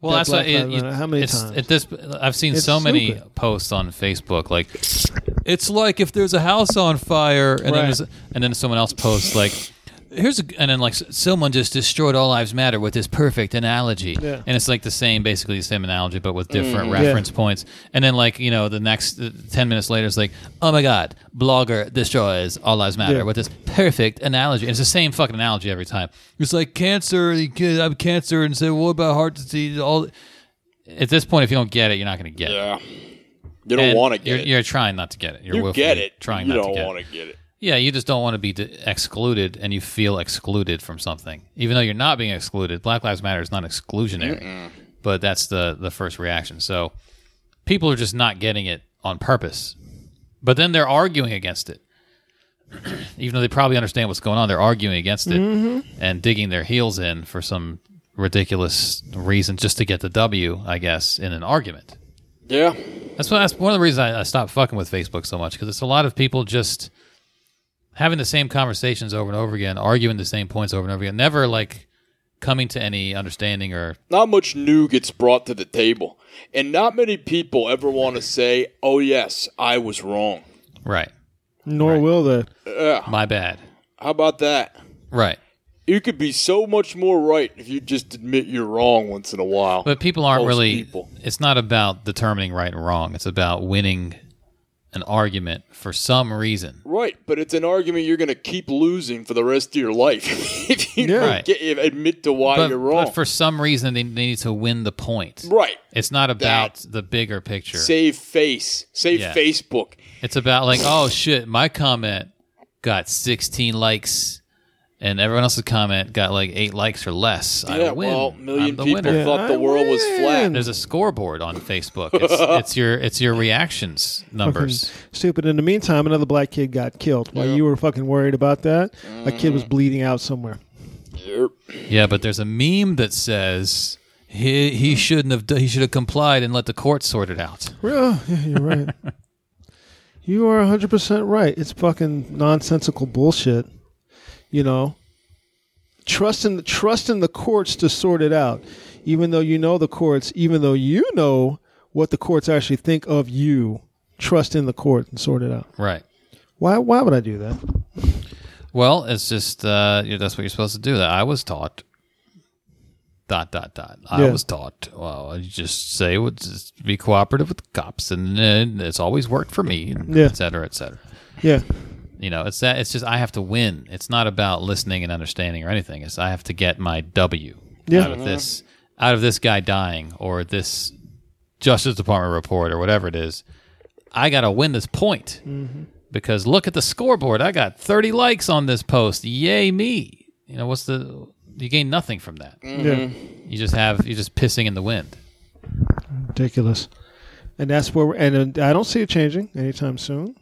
Well, that that's what it, you- How many it's, times? At this, I've seen It's so many stupid. posts on Facebook like, it's like if there's a house on fire, and then Right. there's, and then someone else posts like, here's a, and then like someone just destroyed all lives matter with this perfect analogy, Yeah. and it's like the same, basically the same analogy, but with different Mm-hmm. reference points. And then like you know the next uh, ten minutes later, it's like, oh my god, blogger destroys all lives matter Yeah. with this perfect analogy. And it's the same fucking analogy every time. It's like cancer, you could have cancer, and say, what about heart disease? All at this point, if you don't get it, you're not going to get it. Yeah. You don't want to get you're, it. You're trying not to get it. You're you willfully get it. Trying you not don't to get want it. to get it. Yeah, you just don't want to be de- excluded, and you feel excluded from something, even though you're not being excluded. Black Lives Matter is not exclusionary, but that's the the first reaction. So people are just not getting it on purpose, but then they're arguing against it, even though they probably understand what's going on. They're arguing against it mm-hmm. and digging their heels in for some ridiculous reason just to get the W, I guess, in an argument. Yeah. That's why that's one of the reasons I, I stopped fucking with Facebook so much because it's a lot of people just having the same conversations over and over again, arguing the same points over and over again, never like coming to any understanding or Not much new gets brought to the table. And not many people ever want to say, oh, yes, I was wrong. right. Nor will they. Yeah. My bad. How about that? Right. You could be so much more right if you just admit you're wrong once in a while. But people aren't Most really. people. It's not about determining right and wrong. It's about winning an argument for some reason. Right, but it's an argument you're going to keep losing for the rest of your life if you Yeah. don't Right. get, admit to why But, you're wrong. but for some reason, they, they need to win the point. right. It's not about the bigger picture. Save face. Save Yeah. Facebook. It's about like, oh shit, my comment got 16 likes, and everyone else's comment got like eight likes or less. I win. well, million I'm the people winner. thought the I world was flat. There's a scoreboard on Facebook. It's, it's your it's your reactions numbers. Stupid. In the meantime, another black kid got killed. While you were fucking worried about that, a kid was mm. bleeding out somewhere. Yep. Yeah, but there's a meme that says he he shouldn't have he should have complied and let the court sort it out. Yeah, oh, yeah, you're right. you are 100% right. It's fucking nonsensical bullshit. You know, trust in, trust in the courts to sort it out, even though you know the courts, even though you know what the courts actually think of you. Trust in the court and sort it out. Right. Why, why would I do that? Well, it's just uh, you that's what you're supposed to do. That I was taught. Dot dot dot. I Yeah. was taught. Well, you just say, well, just be cooperative with the cops, and uh, it's always worked for me, and Yeah. et cetera, et cetera. Yeah. You know, it's that. It's just I have to win. It's not about listening and understanding or anything. It's I have to get my W Yeah. out of this, out of this guy dying or this Justice Department report or whatever it is. I got to win this point because look at the scoreboard. I got 30 likes on this post. Yay me! You know what's the? You gain nothing from that. Yeah. You just have you're just pissing in the wind. ridiculous. And that's where we're, and uh, I don't see it changing anytime soon.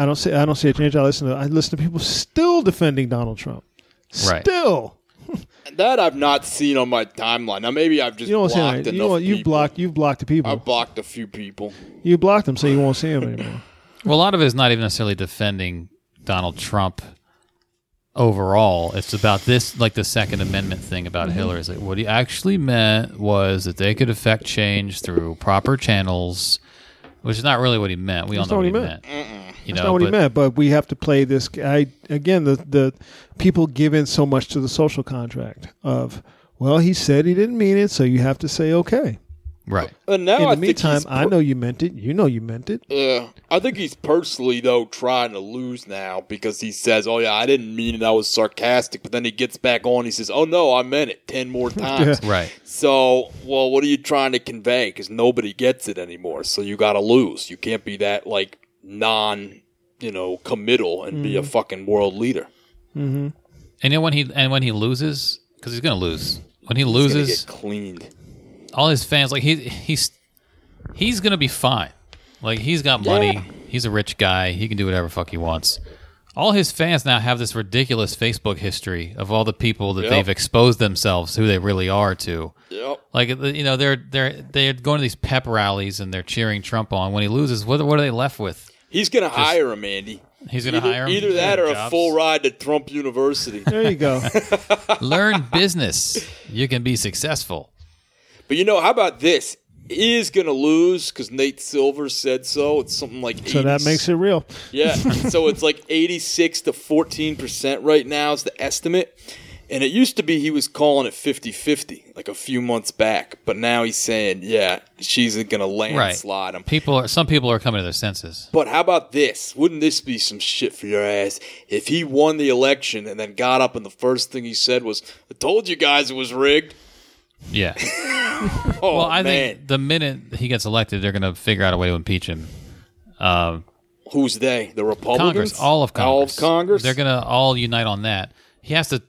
I don't see I don't see a change. I listen to I listen to people still defending Donald Trump. Right. Still. That I've not seen on my timeline. Now maybe I've just You don't see blocked it. enough You, you've people. blocked you've blocked the people. I've blocked a few people. you blocked them so you won't see them anymore. Well, a lot of it is not even necessarily defending Donald Trump overall. It's about this, like the Second Amendment thing about Mm-hmm. Hillary. Is like what he actually meant was that they could affect change through proper channels, which is not really what he meant. We That's all know what what he he meant. You That's know, not what he meant. But we have to play this. I again the the people give in so much to the social contract of well he said he didn't mean it so you have to say okay. Right. And now In the think meantime, he's I know you meant it. You know you meant it. Yeah, I think he's personally though trying to lose now because he says, "Oh yeah, I didn't mean it. I was sarcastic." But then he gets back on. He says, "Oh no, I meant it ten more times." Right. So, well, what are you trying to convey? Because nobody gets it anymore. So you got to lose. You can't be that like non you know, committal and Mm-hmm. be a fucking world leader. And then when he and when he loses, because he's gonna lose. When he He's gonna loses, get cleaned. all his fans like he he's he's gonna be fine. Like he's got money. Yeah. He's a rich guy. He can do whatever fuck he wants. All his fans now have this ridiculous Facebook history of all the people that Yep. they've exposed themselves, who they really are to. Yep. Like you know, they're they're they're going to these pep rallies and they're cheering Trump on. When he loses, what what are they left with? He's gonna hire him, Andy. He's going to hire him. either that or a full ride to Trump University. There you go. Learn business. You can be successful. but you know, how about this? He is gonna lose because Nate Silver said so. It's something like so that makes it real. Yeah. so it's like 86 to 14% right now is the estimate. And it used to be he was calling it 50 50, like a few months back. But now he's saying, yeah, she's going to Right. landslide him. People are some people are coming to their senses. But how about this? Wouldn't this be some shit for your ass if he won the election and then got up and the first thing he said was, I told you guys it was rigged? Yeah. Oh, Well, I man. think the minute he gets elected, they're going to figure out a way to impeach him. Uh, Who's they? The Republicans? Congress, all of Congress, All of Congress? They're going to all unite on that. He has to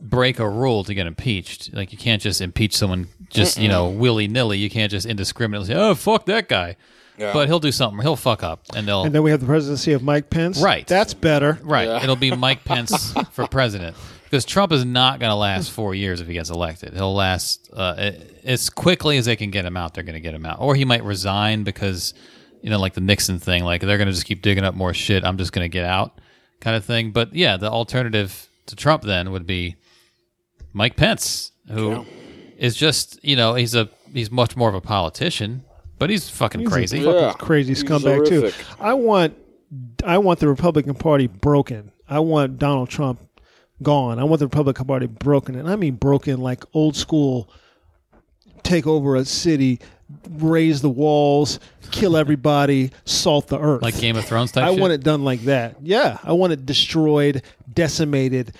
break a rule to get impeached. Like you can't just impeach someone just you know willy nilly. You can't just indiscriminately say, "Oh, fuck that guy." Yeah. But he'll do something. He'll fuck up, and they'll And then we have the presidency of Mike Pence. Right. That's better. right. Yeah. It'll be Mike Pence for president because Trump is not going to last four years if he gets elected. He'll last uh, as quickly as they can get him out. They're going to get him out, or he might resign because you know, like the Nixon thing. Like they're going to just keep digging up more shit. I'm just going to get out, kind of thing. But yeah, the alternative to Trump then would be Mike Pence, who is Yeah. just you know he's a he's much more of a politician, but he's fucking He's a crazy. fucking Yeah. crazy He's scumbag too. horrific. I want, I want the Republican Party broken. I want Donald Trump gone. I want the Republican Party broken, and I mean broken like old school. Take over a city, raise the walls, kill everybody, salt the earth. Like Game of Thrones type. I shit? want it done like that. Yeah, I want it destroyed, decimated.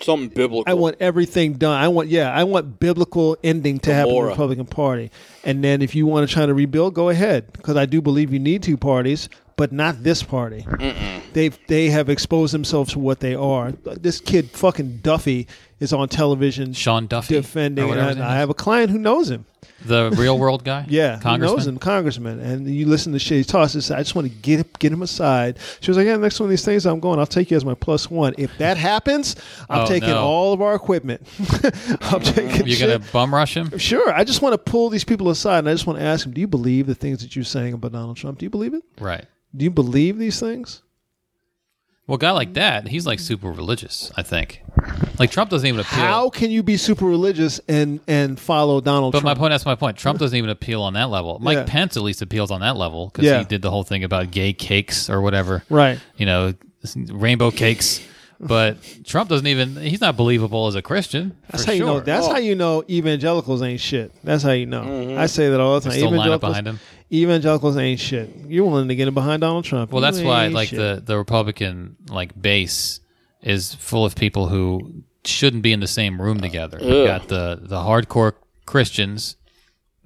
Something biblical. I want everything done. I want yeah, I want biblical ending to happen in the Republican Party. And then if you want to try to rebuild, go ahead because I do believe you need two parties, but not this party. They they have exposed themselves to what they are. This kid fucking Duffy is on television Sean Duffy defending. or whatever his And I have a client who knows him. the real world guy. Yeah, congressman. he knows him, congressman. And you listen to shit he talks. I just want to get him, get him aside. She was like, "Yeah, next one of these things, I'm going. I'll take you as my plus one. If that happens, I'm Oh, taking no. all of our equipment. I'm taking. You're shit. gonna bum rush him. Sure. I just want to pull these people aside, and I just want to ask them: Do you believe the things that you're saying about Donald Trump? Do you believe it? Right. Do you believe these things? Well, a guy like that, he's like super religious. I think. Like Trump doesn't even appeal. How can you be super religious and and follow Donald Trump? But my point, that's my point. Trump doesn't even appeal on that level. Mike Yeah. Pence at least appeals on that level because Yeah. he did the whole thing about gay cakes or whatever. Right. You know, rainbow cakes. But Trump doesn't even, he's not believable as a Christian. That's how you know. That's Oh. how you know evangelicals ain't shit. That's how you know. Mm-hmm. I say that all the time. Still line up behind him. Evangelicals ain't shit. You're willing to get in behind Donald Trump. Well, You that's why like shit. the, the Republican like base is full of people who shouldn't be in the same room together. You got the the hardcore Christians,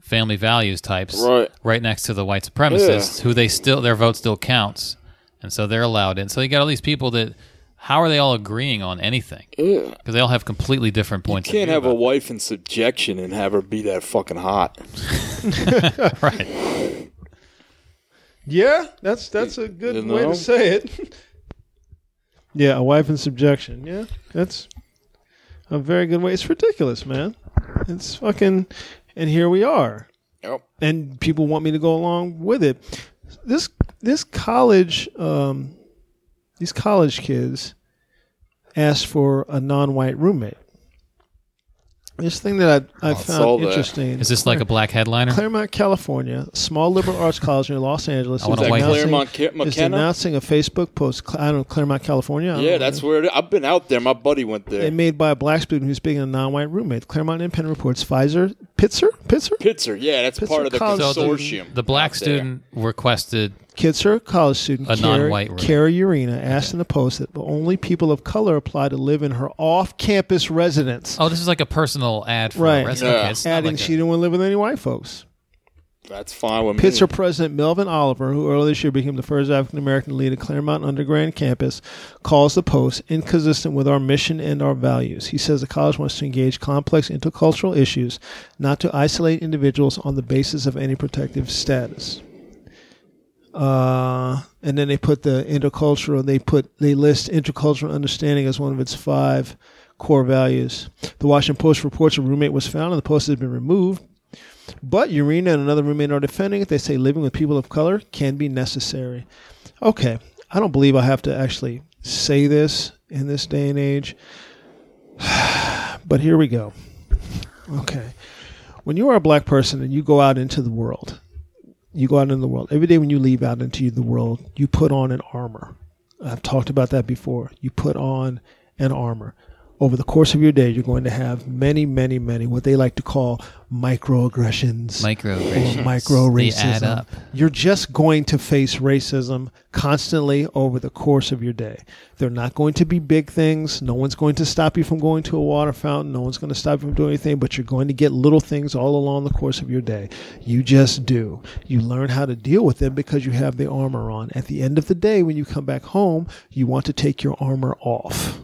family values types, Right. next to the white supremacists, who they still their vote still counts, and so they're allowed in. So you got all these people that. How are they all agreeing on anything? Because they all have completely different points. You Can't of view have a wife in subjection and have her be that fucking hot. right. Yeah, that's that's a good You way know? to say it. yeah, a wife in subjection. Yeah, that's a very good way. It's ridiculous, man. It's fucking, and here we are, Yep. and people want me to go along with it. This this college, um, these college kids asked for a non-white roommate. This thing that I, I oh, saw found interesting Is this like a black headliner? Claremont, California, small liberal arts college near Los Angeles. I want is a white- announcing- Claremont Ca- is McKenna? announcing a Facebook post. I don't know, Claremont, California. I don't Yeah, know. that's where it, I've been out there. My buddy went there. It made by a black student who's being a non-white roommate. Claremont Independent reports Pfizer, Pitzer, Pitzer, Pitzer, yeah, that's Pitzer part of the College So the, consortium. the black out there. student requested Kitzer, a college student, A Kara- non-white roommate. Kara Urena asked in a post that only people of color apply to live in her off-campus residence. Oh, this is like a personal ad for Right. a restaurant. Yeah. Okay, adding like she a- didn't want to live with any white folks. That's fine with me. Pitzer President Melvin Oliver, who earlier this year became the first African American to lead a Claremont undergrad campus, calls the post inconsistent with our mission and our values. He says the college wants to engage complex intercultural issues, not to isolate individuals on the basis of any protective status. Uh, and then they put the intercultural. They put they list intercultural understanding as one of its five core values. The Washington Post reports a roommate was found, and the post has been removed. But Urena and another roommate are defending it. They say living with people of color can be necessary. Okay, I don't believe I have to actually say this in this day and age. but here we go. Okay. When you are a black person and you go out into the world, you go out into the world. Every day when you leave out into the world, you put on an armor. I've talked about that before. You put on an armor. Over the course of your day, you're going to have many, many, many what they like to call microaggressions. Microaggressions. Micro They racism. add up. You're just going to face racism constantly over the course of your day. They're not going to be big things. No one's going to stop you from going to a water fountain. No one's going to stop you from doing anything, but you're going to get little things all along the course of your day. You just do. You learn how to deal with them because you have the armor on. At the end of the day, when you come back home, you want to take your armor off.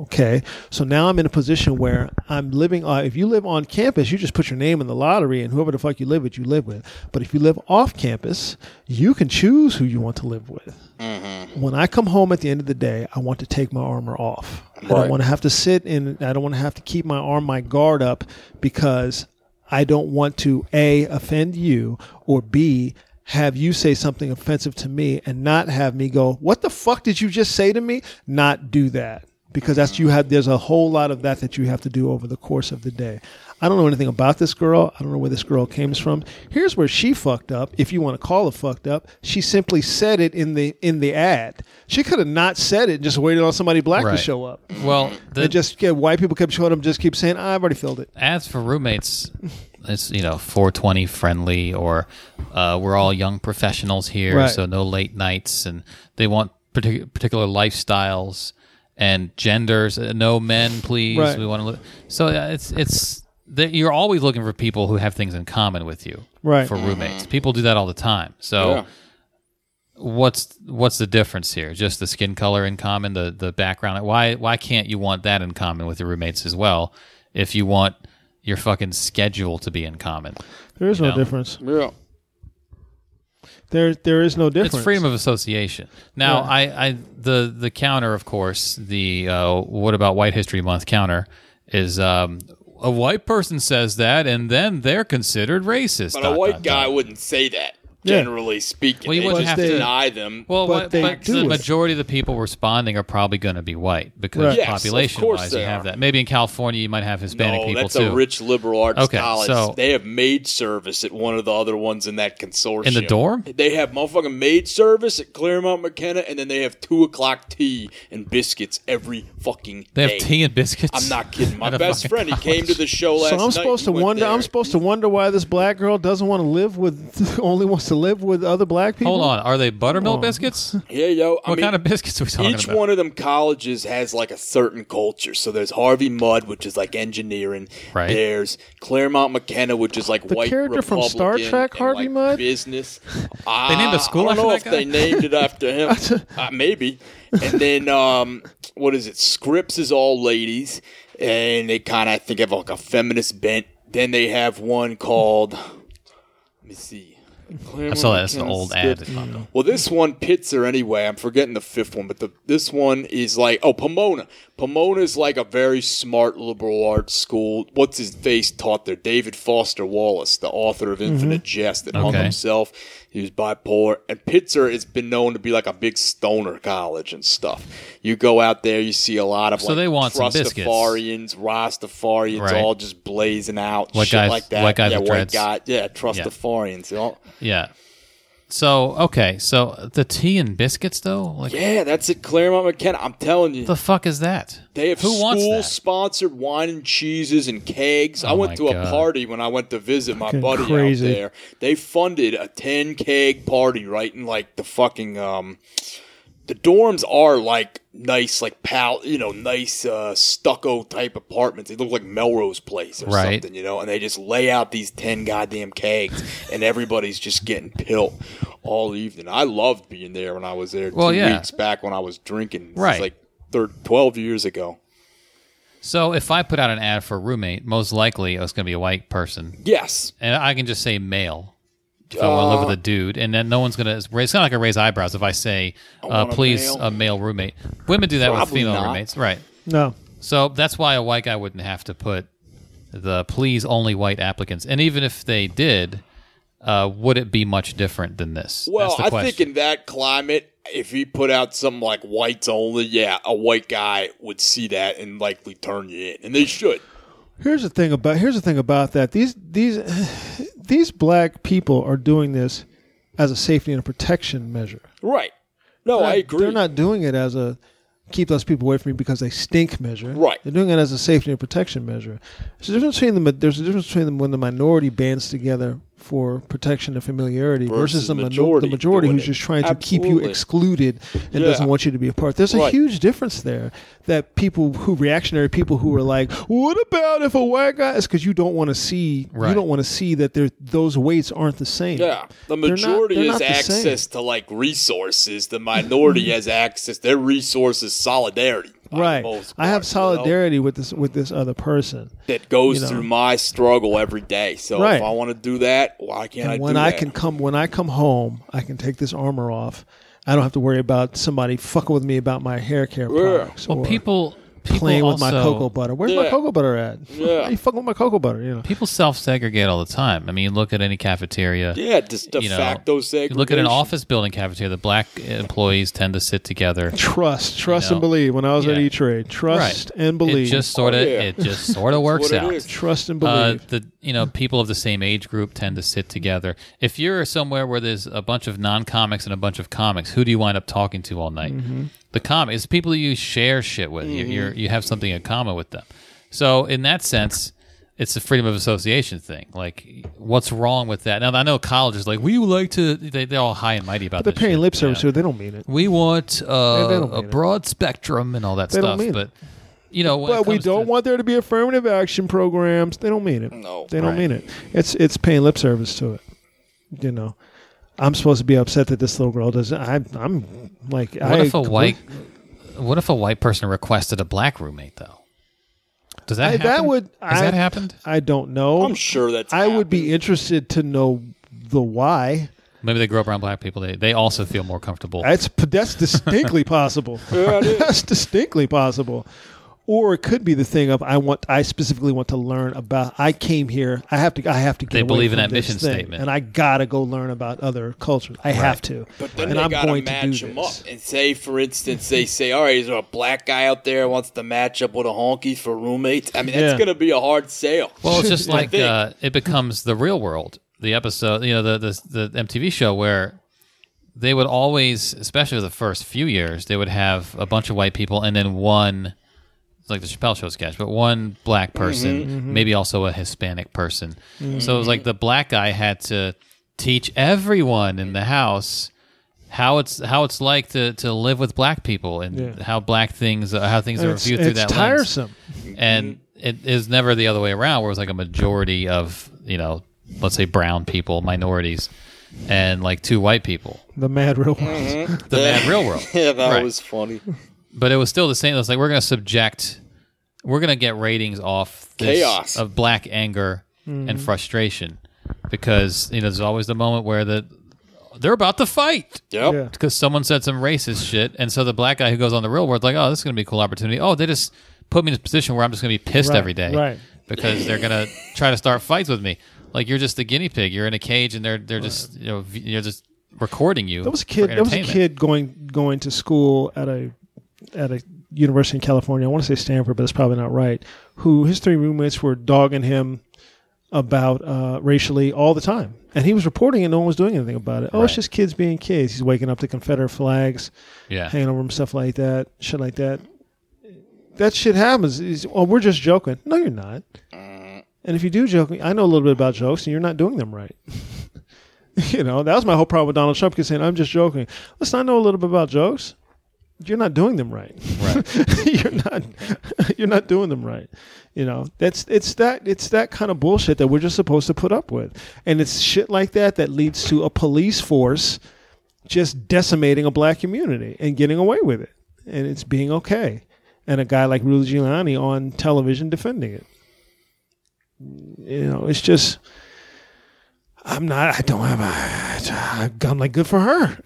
Okay, so now I'm in a position where I'm living. Uh, if you live on campus, you just put your name in the lottery, and whoever the fuck you live with, you live with. But if you live off campus, you can choose who you want to live with. When I come home at the end of the day, I want to take my armor off. I don't want to have to sit in. I don't want to have to keep my arm, my guard up, because I don't want to a offend you or b have you say something offensive to me and not have me go, "What the fuck did you just say to me?" Not do that because that's you have. There's a whole lot of that that you have to do over the course of the day. I don't know anything about this girl. I don't know where this girl came from. Here's where she fucked up. If you want to call it fucked up, she simply said it in the in the ad. She could have not said it and just waited on somebody black to Right. show up. Well, the And just yeah, white people kept showing up, just keep saying, "I've already filled it." ads for roommates, it's you know 420 friendly, or uh, we're all young professionals here, Right. so no late nights, and they want partic- particular lifestyles and genders. Uh, no men, please. Right. We want to. Li- so uh, it's it's that you're always looking for people who have things in common with you, Right. For roommates, people do that all the time. So. Yeah. What's what's the difference here? Just the skin color in common, the the background. Why why can't you want that in common with your roommates as well? If you want your fucking schedule to be in common, There is no No. difference. Yeah. There there is no difference. it's freedom of association. Now, I, I the the counter, of course, the uh, what about White History Month counter is um, a white person says that, and then they're considered racist. But dot, a white dot, guy dot. wouldn't say that. Yeah. Generally speaking, Well, you they wouldn't just have to- deny them. Well, But what, they but do the it. majority of the people responding are probably going to be white because Right. Yes, of population course wise, you they have are. that. Maybe in California, you might have Hispanic no, people that's too. a rich liberal arts Okay, college. so- they have maid service at one of the other ones in that consortium. In the dorm? They have motherfucking maid service at Claremont McKenna, and then they have two o'clock tea and biscuits every fucking day. they day. have tea and biscuits. I'm not kidding. My At a best fucking friend, he came to the show last night. So night. I'm supposed He to went wonder. I'm supposed to wonder why this black girl doesn't want to live with, only wants to live with other black people. Hold on, are they buttermilk on. biscuits? Yeah, yo. I What mean, kind of biscuits are we talking about? Each about? one of them colleges has like a certain culture. So there's Harvey Mudd, which is like engineering. Right. There's Claremont McKenna, which is like The white character from Star Republican Trek, and, Harvey like, Mudd? Business. They named a school I don't know after if that they named it after him. uh, maybe. And then um, what is it? Scripps is all ladies, and they kind of I think have like a feminist bent. Then they have one called. Let me see. I saw that. That's an old McKenna ad. That popped up. Well, this one Pitzer anyway. I'm forgetting the fifth one, but the this one is like oh Pomona. Pomona is like a very smart liberal arts school. What's his face taught there? David Foster Wallace, the author of Infinite mm-hmm. Jest, that hung himself. He was bipolar, and Pitzer has been known to be like a big stoner college and stuff. You go out there, you see a lot of So like they want. Trustafarians, Rastafarians, Right. all just blazing out, White shit guys- like that. white guys yeah, white guy, yeah, Trustafarians. you know? Yeah. So okay, so the tea and biscuits though, like Yeah, that's at Claremont McKenna. I'm telling you. the fuck is that? They have Who wants school that? sponsored wine and cheeses and kegs. I Oh went my to a party when I went to visit my Fucking buddy crazy. out there. They funded a 10 keg party right in like the fucking um the dorms are like nice, like pal, you know, nice uh, stucco type apartments. They look like Melrose Place or Right. something, you know. And they just lay out these ten goddamn kegs, and everybody's just getting pilt all evening. I loved being there when I was there. Well, two yeah. weeks back when I was drinking, This Right. like thir- twelve years ago. So if I put out an ad for a roommate, most likely it's going to be a white person, Yes, and I can just say male. If I want to live with a dude, and then no one's going to. It's kind of like a raise eyebrows if I say, uh, want a "Please, male. a male roommate." Women do that with female not. roommates, right? No. So that's why a white guy wouldn't have to put the "please only white applicants," and even if they did, uh, would it be much different than this? Well, That's the I question. think in that climate, if he put out something like whites only, yeah, a white guy would see that and likely turn you in, and they should. Here's the thing about here's the thing about that. These these these black people are doing this as a safety and a protection measure. Right. No, I agree. They're not doing it as a keep those people away from me because they stink measure. Right. They're doing it as a safety and protection measure. There's a difference between the there's a difference between them when the minority bands together for protection and familiarity versus, Versus the the majority, majority the majority who's it. just trying to keep you excluded and Yeah. doesn't want you to be a part. There's a huge difference there. That people who reactionary people who are like, what about if a white guy? It's because you don't want to see you don't want to see that there those weights aren't the same. Yeah, the They're not- majority they're has not the same. access to like resources. The minority has access. Their resources, solidarity. By the Right. I have part, you know, solidarity with this with this other person. that goes you know. through my struggle every day. So Right. if I want to do that, why can't I And when do I that? can come when I come home, I can take this armor off. I don't have to worry about somebody fucking with me about my hair care products well, or people, people playing with also, my cocoa butter. Where's my cocoa butter at? Yeah. You fucking with my cocoa butter? You know. People self-segregate all the time. I mean, look at any cafeteria. yeah, just de you know, facto you segregation. look at an office building cafeteria. The black employees tend to sit together. Trust, trust know, and believe. When I was at yeah. E Trade, trust and believe. It just sort of, Oh, yeah. it just sort of works out. is. trust and Uh, believe. the you know people of the same age group tend to sit together. If you're somewhere where there's a bunch of non-comics and a bunch of comics, who do you wind up talking to all night? The common is people you share shit with. You you're, you have something in common with them. So in that sense, it's a freedom of association thing. Like, what's wrong with that? Now I know colleges like we would like to. They, they're all high and mighty about. They're paying shit, lip service know. to it. They don't mean it. We want uh, They- they a mean it. broad spectrum and all that They don't stuff, mean it. but you know, But we don't to- want there to be affirmative action programs. They don't mean it. No. they don't Right. mean it. It's it's paying lip service to it. You know, I'm supposed to be upset that this little girl doesn't. I, I'm like, What I, if a white? What if a white person requested a black roommate though? Does that I- happen? that would- Has I- that happened? I don't know. I'm sure that's. I would be interested to know the why. Maybe they grew up around black people. They they also feel more comfortable. That's that's distinctly possible. Yeah, that's distinctly possible. Or it could be the thing of I want I specifically want to learn about I came here I have to I have to get They believe in that mission thing, statement. and I gotta go learn about other cultures. I have to. But then and they I'm gotta going to match do them this. up and say, for instance, they say, "All right, is there a black guy out there who wants to match up with a honky for roommates?" I mean, that's Yeah. going to be a hard sale. well, it's just like think. uh, it becomes the real world. The episode, you know, the, the the MTV show where they would always, especially the first few years, they would have a bunch of white people and then one. It's like the Chappelle Show sketch, but one black person, maybe also a Hispanic person. So it was like the black guy had to teach everyone in the house how it's how it's like to, to live with black people and Yeah. how black things uh, how things are It's, viewed through it's that lens tiresome. and it is never the other way around where it's like a majority of you know let's say brown people minorities and like two white people The mad real world. Mm-hmm. the mad real world yeah, that Right. was funny. But it was still the same it's like we're going to subject we're going to get ratings off this Chaos. of black anger and mm-hmm. frustration because you know there's always the moment where the they're about to fight Yep. Yeah. because someone said some racist shit, and so the black guy who goes on the real world like, oh, this is gonna be a cool opportunity. Oh, they just put me in a position where I'm just gonna be pissed Right, every day, right. Because they're gonna try to start fights with me. Like you're just the guinea pig. You're in a cage, and they're they're just you know you're just recording you. There was a kid. There was a kid going going to school at a at a university in California. I want to say Stanford, but it's probably not right. Who his three roommates were dogging him about uh, racially all the time, and he was reporting, and no one was doing anything about it. Oh, it's just kids being kids. He's waking up to Confederate flags, Yeah, hanging over him, stuff like that, shit like that. That shit happens. He's, oh, we're just joking. No, you're not. And if you do joke, I know a little bit about jokes, and you're not doing them right. you know, that was my whole problem with Donald Trump, because saying I'm just joking. Listen, I know a little bit about jokes. You're not doing them right. Right. you're not you're not doing them right. You know, that's it's that it's that kind of bullshit that we're just supposed to put up with. And it's shit like that that leads to a police force just decimating a black community and getting away with it. And it's being okay. And a guy like Rudy Giuliani on television defending it. You know, it's just I'm not. I don't have a. I'm like good for her.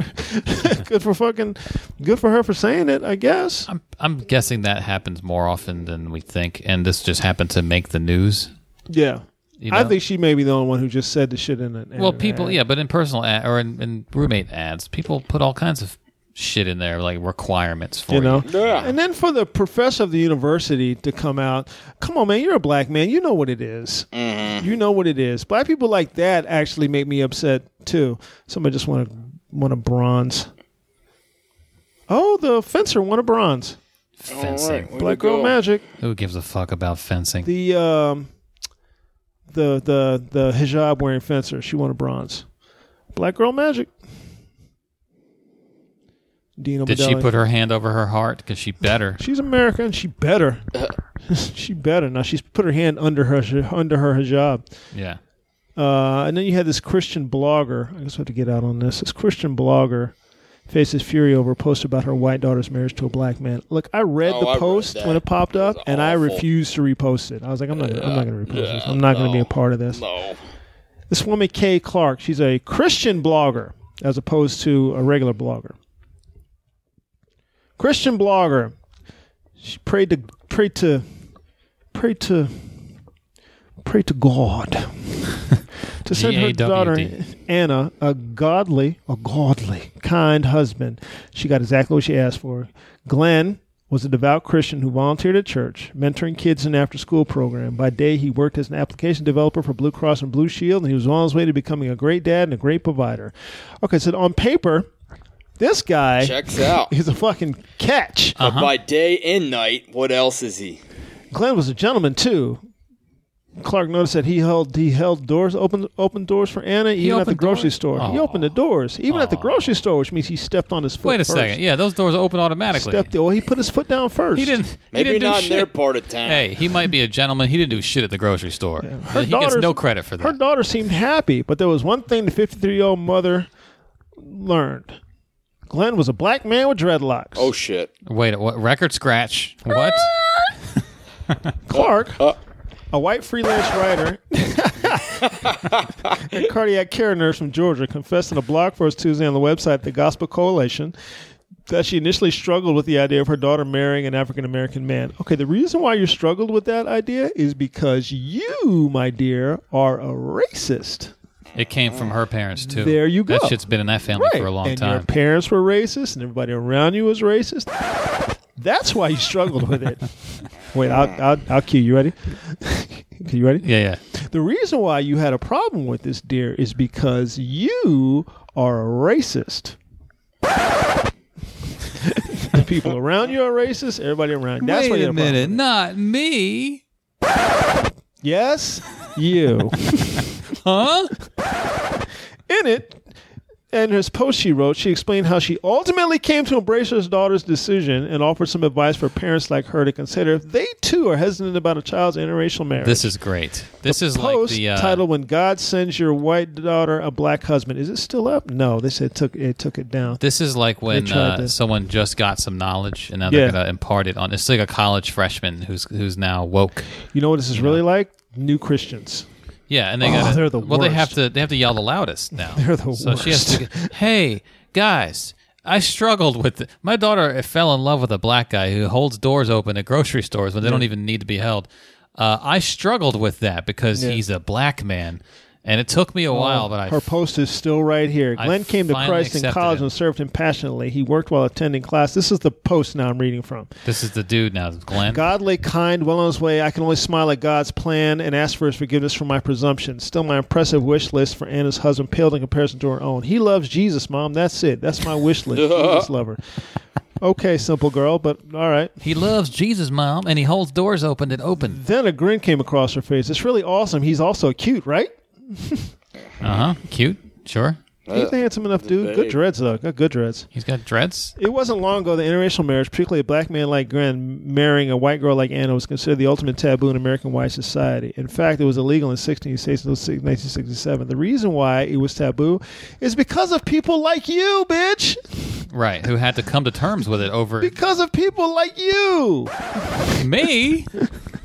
good for fucking. Good for her for saying it. I guess. I'm I'm guessing that happens more often than we think, and this just happened to make the news. Yeah. You I think she may be the only one who just said the shit in it. Well, people, yeah, but in personal ad, or in, in roommate ads, people put all kinds of shit in there, like requirements for You know, Yeah. and then for the professor of the university to come out, come on, man, you're a black man, you know what it is. You know what it is. Black people like that actually make me upset too. Somebody just want to want a bronze. Oh, the fencer won a bronze. fencing. All right, way Black girl go. magic. Who gives a fuck about fencing? The um, the the the hijab wearing fencer. She won a bronze. Black girl magic. Dina Did she put her hand over her heart? Because she better. She's American. She better. she better. Now she's put her hand under her under her hijab. Yeah. Uh, and then you had this Christian blogger. I guess we have to get out on this. This Christian blogger faces fury over a post about her white daughter's marriage to a black man. Look, I read Oh, the I post that. when it popped up, was and I refused to repost it. I was like, I'm not. Gonna, I'm not going to repost this. I'm not going to be a part of this. No. This woman, Kay Clark, she's a Christian blogger as opposed to a regular blogger. Christian blogger. She prayed to prayed to prayed to pray to God to send her daughter Anna a godly, a godly, kind husband. She got exactly what she asked for. Glenn was a devout Christian who volunteered at church, mentoring kids in an after-school program. By day, he worked as an application developer for Blue Cross and Blue Shield, and he was on his way to becoming a great dad and a great provider. Okay, so on paper, this guy Checks out. He's a fucking catch. But uh-huh. by day and night, what else is he? Glenn was a gentleman too. Clark noticed that he held he held doors open open doors for Anna even at the opened grocery doors? store. He opened the doors even at the grocery store, which means he stepped on his foot. Wait a first. second. Yeah, those doors open automatically. Stepped. Well, he put his foot down first. He didn't. he Maybe didn't do not in their shit. part of town. Hey, he might be a gentleman. He didn't do shit at the grocery store. Her he gets daughter's- no credit for that. Her daughter seemed happy, but there was one thing the 53 year old mother learned. Glenn was a black man with dreadlocks. Oh shit. Wait, what? Record scratch? What? Clark, Uh, a white freelance writer and cardiac care nurse from Georgia, confessed in a blog post Tuesday on the website The Gospel Coalition that she initially struggled with the idea of her daughter marrying an African American man. Okay, the reason why you struggled with that idea is because you, my dear, are a racist. It came from her parents too. There you go. That shit's been in that family for a long and your time. parents were racist, and everybody around you was racist. That's why you struggled with it. Wait, I'll, I'll, I'll cue you. Ready? you ready? Yeah, yeah. The reason why you had a problem with this, dear, is because you are a racist. the people around you are racist. Everybody around. That's why Wait you a had problem minute, not me. Yes, you. Huh? In it, in his post she wrote, she explained how she ultimately came to embrace her daughter's decision and offered some advice for parents like her to consider if they too are hesitant about a child's interracial marriage. This is great. This is like post the uh, titled "When God Sends Your White Daughter a Black Husband." Is it still up? No, they said it took it took it down. This is like when uh, to- someone just got some knowledge and now Yeah. they're gonna impart it on. It's like a college freshman who's who's now woke. You know what this is really like? New Christians. Yeah, and they Oh, got they're the well. They have to they have to yell the loudest now. They're the so she has to. Hey guys, I struggled with it. My daughter fell in love with a black guy who holds doors open at grocery stores when they don't even need to be held. Uh, I struggled with that because Yeah. he's a black man, and it took me a while. But I Her post is still right here. I Glenn came to finally Christ in accepted college it. and served him passionately. He worked while attending class. This is the post now I'm reading from. this is the dude now, Glenn. Godly, kind, well on his way. I can only smile at God's plan and ask for his forgiveness for my presumption. Still, my impressive wish list for Anna's husband paled in comparison to her own. He loves Jesus, Mom. That's it. That's my wish list. Jesus lover. Okay, simple girl, but all right. He loves Jesus, mom, and he holds doors open that open. Then a grin came across her face. It's really awesome. He's also cute, right? Uh huh. Cute. Sure. He's a handsome enough dude. Good dreads though. Got good dreads. He's got dreads. It wasn't long ago that interracial marriage, particularly a black man like Glenn marrying a white girl like Anna, was considered the ultimate taboo in American white society. In fact, it was illegal in 16 states until 1967. The reason why it was taboo is because of people like you, bitch. Right. Who had to come to terms with it over Because of people like you. me?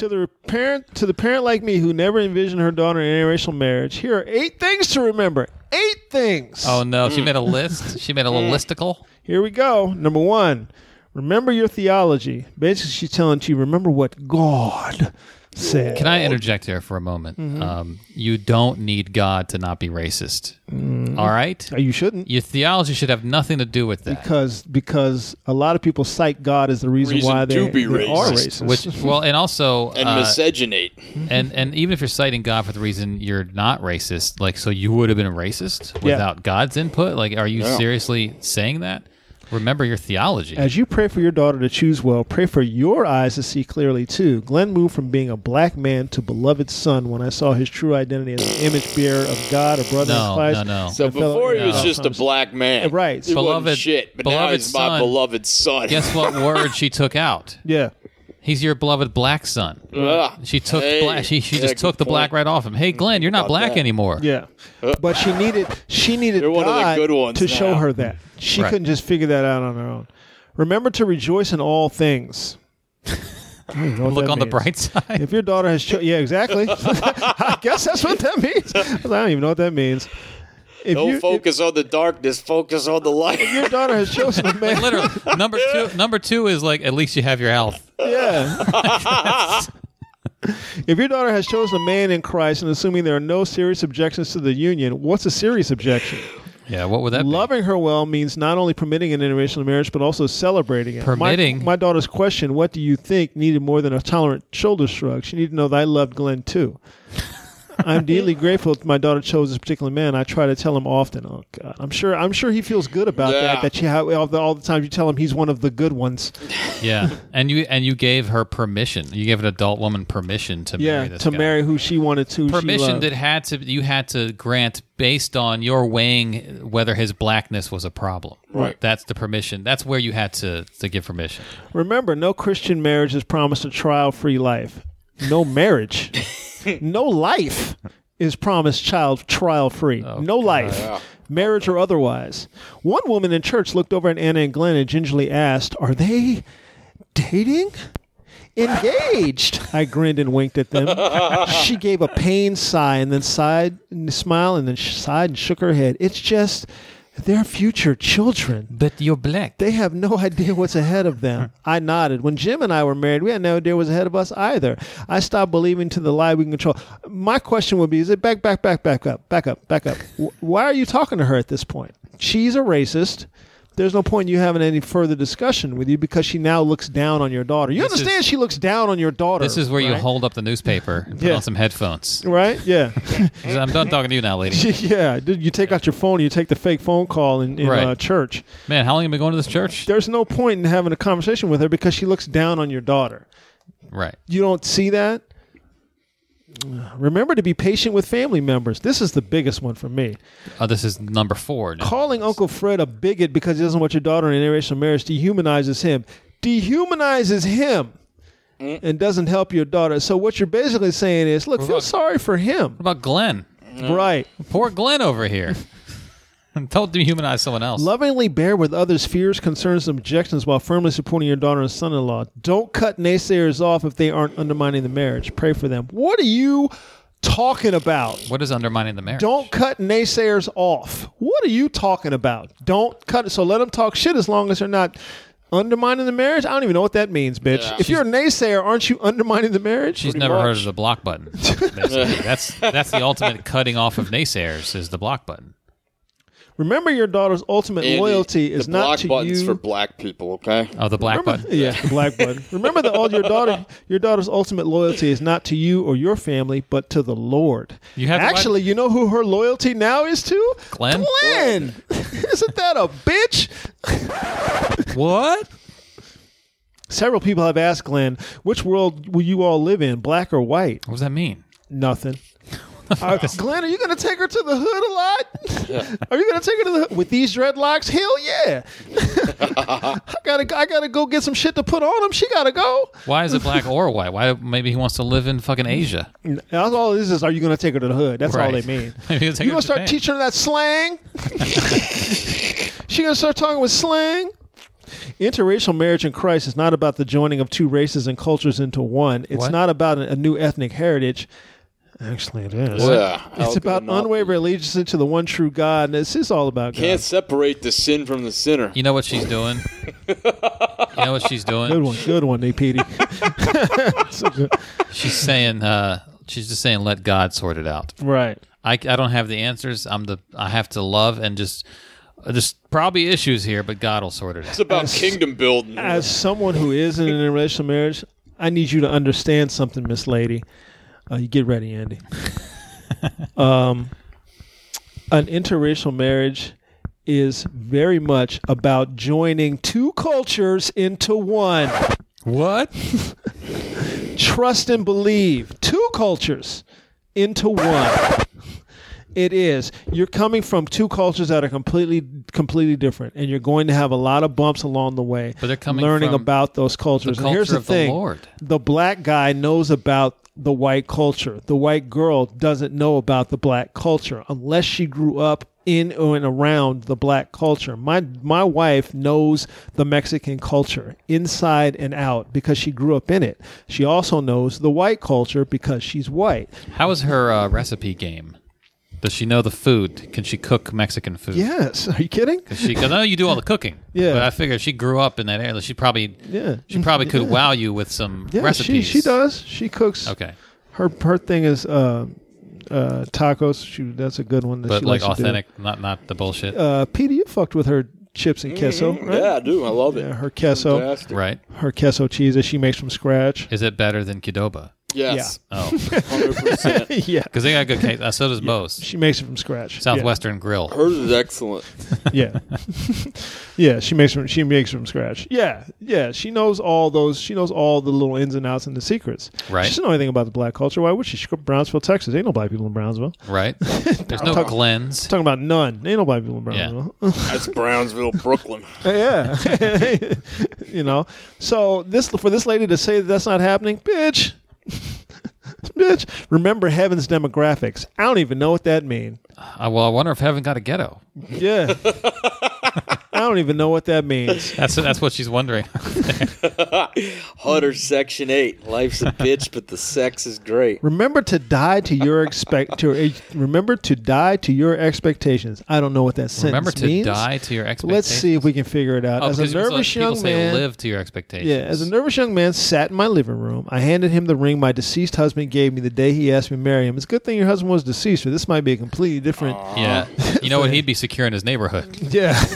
To the parent, to the parent like me who never envisioned her daughter in interracial marriage, here are eight things to remember. Eight things. Oh no, she mm. made a list. She made a little mm. listicle. Here we go. Number one, remember your theology. Basically, she's telling you, remember what God said. Can I interject here for a moment? Mm-hmm. Um, you don't need God to not be racist. Mm-hmm. All right? Uh, You shouldn't. Your theology should have nothing to do with that. Because because a lot of people cite God as the reason, Reason why they, to be they are racist. racist. Which well, and also And uh, miscegenate. and and even if you're citing God for the reason you're not racist, like so you would have been racist Yeah. without God's input. Like, are you Yeah. seriously saying that? Remember your theology. As you pray for your daughter to choose well, pray for your eyes to see clearly too. Glenn moved from being a black man to beloved son when I saw his true identity as an image bearer of God, a brother No, in Christ. no, no. So a fellow- before he was No. just a black man, Right. He Beloved- wasn't shit, but now beloved he's my son. beloved son. Guess what word she took out? Yeah. He's your beloved black son. Ugh. She took Hey. black. She, she Yeah, just took good the black point. right off him. Hey, Glenn, you're not About black that. anymore. Yeah. Uh. But she needed she needed You're one of the God good ones to show now. her that. She Right. couldn't just figure that out on her own. Remember to rejoice in all things. I don't even know what Look that on the means. bright side. If your daughter has, cho- yeah, exactly. I guess that's what that means. I don't even know what that means. If Don't you- if focus on the darkness. Focus on the light. your daughter has chosen a man. Literally, number two. Number two is like at least you have your health. Yeah. if your daughter has chosen a man in Christ and assuming there are no serious objections to the union, what's a serious objection? Yeah, what would that be? Loving her well means not only permitting an interracial marriage, but also celebrating it. My- Permitting? My, daughter's question, what do you think, needed more than a tolerant shoulder shrug. She needed to know that I loved Glenn too. I'm deeply grateful that my daughter chose this particular man. I try to tell him often. Oh God, I'm sure. I'm sure he feels good about Yeah. that. That you have all the, all the time you tell him he's one of the good ones. Yeah, and you and you gave her permission. You gave an adult woman permission to Yeah, marry this to guy. marry who she wanted to. Permission loved. that had to you had to grant based on your weighing whether his blackness was a problem. Right. That's the permission. That's where you had to to give permission. Remember, no Christian marriage is promised a trial-free life. No marriage, no life is promised child trial-free. Oh, no life, Yeah. marriage or otherwise. One woman in church looked over at Anna and Glenn and gingerly asked, "Are they dating?" Engaged. I grinned and winked at them. she gave a pained sigh and then sighed and smiled and then sh- sighed and shook her head. It's just their future children. But you're black. They have no idea what's ahead of them. I nodded. When Jim and I were married, we had no idea what was ahead of us either. I stopped believing to the lie we can control. My question would be: Is it back, back, back, back up, back up, back up? Why are you talking to her at this point? She's a racist. There's no point in you having any further discussion with you because she now looks down on your daughter. You This is- understand? she looks down on your daughter. This is where you hold up the newspaper and put Yeah. on some headphones. right? Yeah. I'm done talking to you now, lady. yeah. Dude, You take out your phone and you take the fake phone call in, in Right. uh, church. Man, how long have you been going to this church? There's no point in having a conversation with her because she looks down on your daughter. Right. You don't see that? Remember to be patient with family members. This is the biggest one for me. Oh, this is number four. now. Calling Uncle Fred a bigot because he doesn't want your daughter in an interracial marriage dehumanizes him. Dehumanizes him mm. and doesn't help your daughter. So what you're basically saying is, look, feel about- sorry for him. What about Glenn? Right. Poor Glenn over here. Don't dehumanize someone else. Lovingly bear with others' fears, concerns, and objections while firmly supporting your daughter and son in law. Don't cut naysayers off if they aren't undermining the marriage. Pray for them. What are you talking about? what is undermining the marriage? Don't cut naysayers off. What are you talking about? Don't cut it. So let them talk shit as long as they're not undermining the marriage. I don't even know what that means, bitch. Yeah. If you're a naysayer, aren't you undermining the marriage? She's Pretty never heard of the block button. that's that's the ultimate cutting off of naysayers is the block button. Remember, your daughter's ultimate Andy, loyalty is the not block to buttons you. for black people. Okay. Oh, the black Remember- button. Yeah, the black button. Remember that all your daughter, your daughter's ultimate loyalty is not to you or your family, but to the Lord. You have to actually, you know who her loyalty now is to? Glenn? Glenn. Isn't that a bitch? What? Several people have asked Glenn, which world will you all live in, black or white? What does that mean? Nothing. Uh, Glenn, are you going to take her to the hood a lot? Are you going to take her to the hood with these dreadlocks? Hell yeah! I gotta, I gotta go get some shit to put on him. She gotta go. Why is it black or white? Why maybe he wants to live in fucking Asia? That's all this is. Are you going to take her to the hood? That's all they mean. Maybe he'll take You her gonna start teaching her that slang? she gonna start talking with slang? Interracial marriage in Christ is not about the joining of two races and cultures into one. It's What? not about a new ethnic heritage. Actually, it is. Yeah, It's about unwavering allegiance to the one true God, and this is all about God. Can't separate the sin from the sinner. You know what she's doing? you know what she's doing? Good one, good one, Nate Petey. So good. She's saying, uh, she's just saying, let God sort it out. Right. I, I don't have the answers. I'm the I have to love and just there's probably issues here, but God will sort it out. It's about As- kingdom building. As someone who is in an interracial marriage, I need you to understand something, Miss Lady. Uh, you get ready, Andy. um, an interracial marriage is very much about joining two cultures into one. What? Trust and believe. Two cultures into one. It is. You're coming from two cultures that are completely, completely different, and you're going to have a lot of bumps along the way. But they're coming learning about those cultures. the and here's culture the the thing: Lord. the black guy knows about the white culture. The white girl doesn't know about the black culture unless she grew up in and around the black culture. My my wife knows the Mexican culture inside and out because she grew up in it. She also knows the white culture because she's white. How is her uh, recipe game? Does she know the food? Can she cook Mexican food? Yes, are you kidding? She, cause I know you do all the cooking. Yeah. But I figure she grew up in that area. She probably, Yeah. she probably could Yeah. wow you with some Yeah, recipes. she she does. She cooks. Okay. Her her thing is uh, uh, tacos. She that's a good one. That But she like likes to do. authentic, not not the bullshit. Uh, Petey, you fucked with her chips and queso, right? Yeah, I do. I love it. Yeah, her queso, Fantastic. right. her queso cheese that she makes from scratch. Is it better than Qdoba? Yes. Oh, Hundred percent. yeah, because they got good cake. Uh, so does Moe's. she makes it from scratch. Southwestern Grill. Hers is excellent. Yeah, yeah. She makes from she makes it from scratch. Yeah, yeah. She knows all those. She knows all the little ins and outs and the secrets. Right. She doesn't know anything about the black culture. Why would she? She grew up in Brownsville, Texas. Ain't no black people in Brownsville. Right. There's no talk- Glens. Talking about none. Ain't no black people in Yeah. Brownsville. That's Brownsville, Brooklyn. Yeah, you know. So this for this lady to say that that's not happening, bitch, bitch. Remember heaven's demographics. I don't even know what that means. Uh, well, I wonder if Heaven got a ghetto. Yeah, I don't even know what that means. That's that's what she's wondering. Hutter Section Eight. Life's a bitch, but the sex is great. Remember to die to your expect to remember to die to your expectations. I don't know what that sentence Remember to means. die to your expectations. Let's see if we can figure it out. Oh, as a nervous people young say man, live to your expectations. Yeah, as a nervous young man sat in my living room, I handed him the ring my deceased husband gave me the day he asked me to marry him. It's a good thing your husband was deceased, or this might be a completely different. Yeah. You know what? He'd be secure in his neighborhood. Yeah.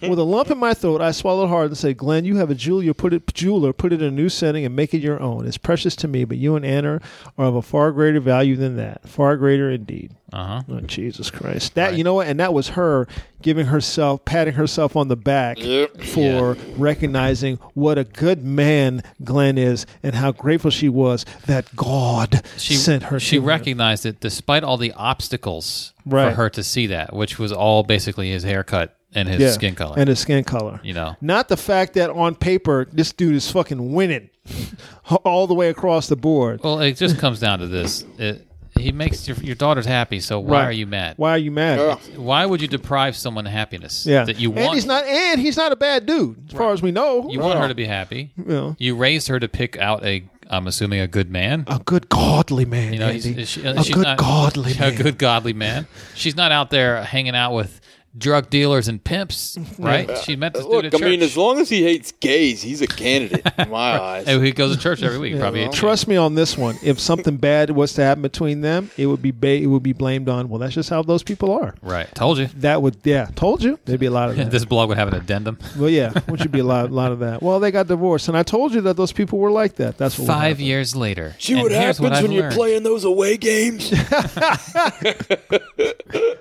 With a lump in my throat, I swallowed hard and said, "Glenn, you have a jeweler. Put it jeweler. Put it in a new setting and make it your own. It's precious to me, but you and Anna are of a far greater value than that. Far greater indeed." Uh huh. Oh, Jesus Christ! That Right. you know what? And that was her giving herself, patting herself on the back Yep. for recognizing what a good man Glenn is, and how grateful she was that God She sent her. She to her. recognized it despite all the obstacles Right. for her to see that, which was all basically his haircut and his Yeah, skin color. and his skin color. you know. Not the fact that on paper this dude is fucking winning all the way across the board. Well, it just comes down to this. It, he makes your, your daughter's happy, so why Right. are you mad? Why are you mad? Yeah. Why would you deprive someone of happiness Yeah, that you want? and want? he's not, and he's not a bad dude as far as we know. you want her to be happy. You know, You raised her to pick out a, I'm assuming, a good man. a good godly man. You know, he's, Andy. she- uh, a she's good not, godly a man. good godly man. She's not out there hanging out with drug dealers and pimps, right? She met this dude Look, at I church. mean, as long as he hates gays, he's a candidate in my eyes. Hey, he goes to church every week. Probably. well. Trust me on this one. If something bad was to happen between them, it would be ba- it would be blamed on. Well, that's just how those people are. Right. Told you. That would yeah. Told you there'd be a lot of that. this blog would have an addendum. well, yeah, which would be a lot, lot of that. Well, they got divorced, and I told you that those people were like that. That's what Five years later. See and what here's happens I've when you're playing those away games?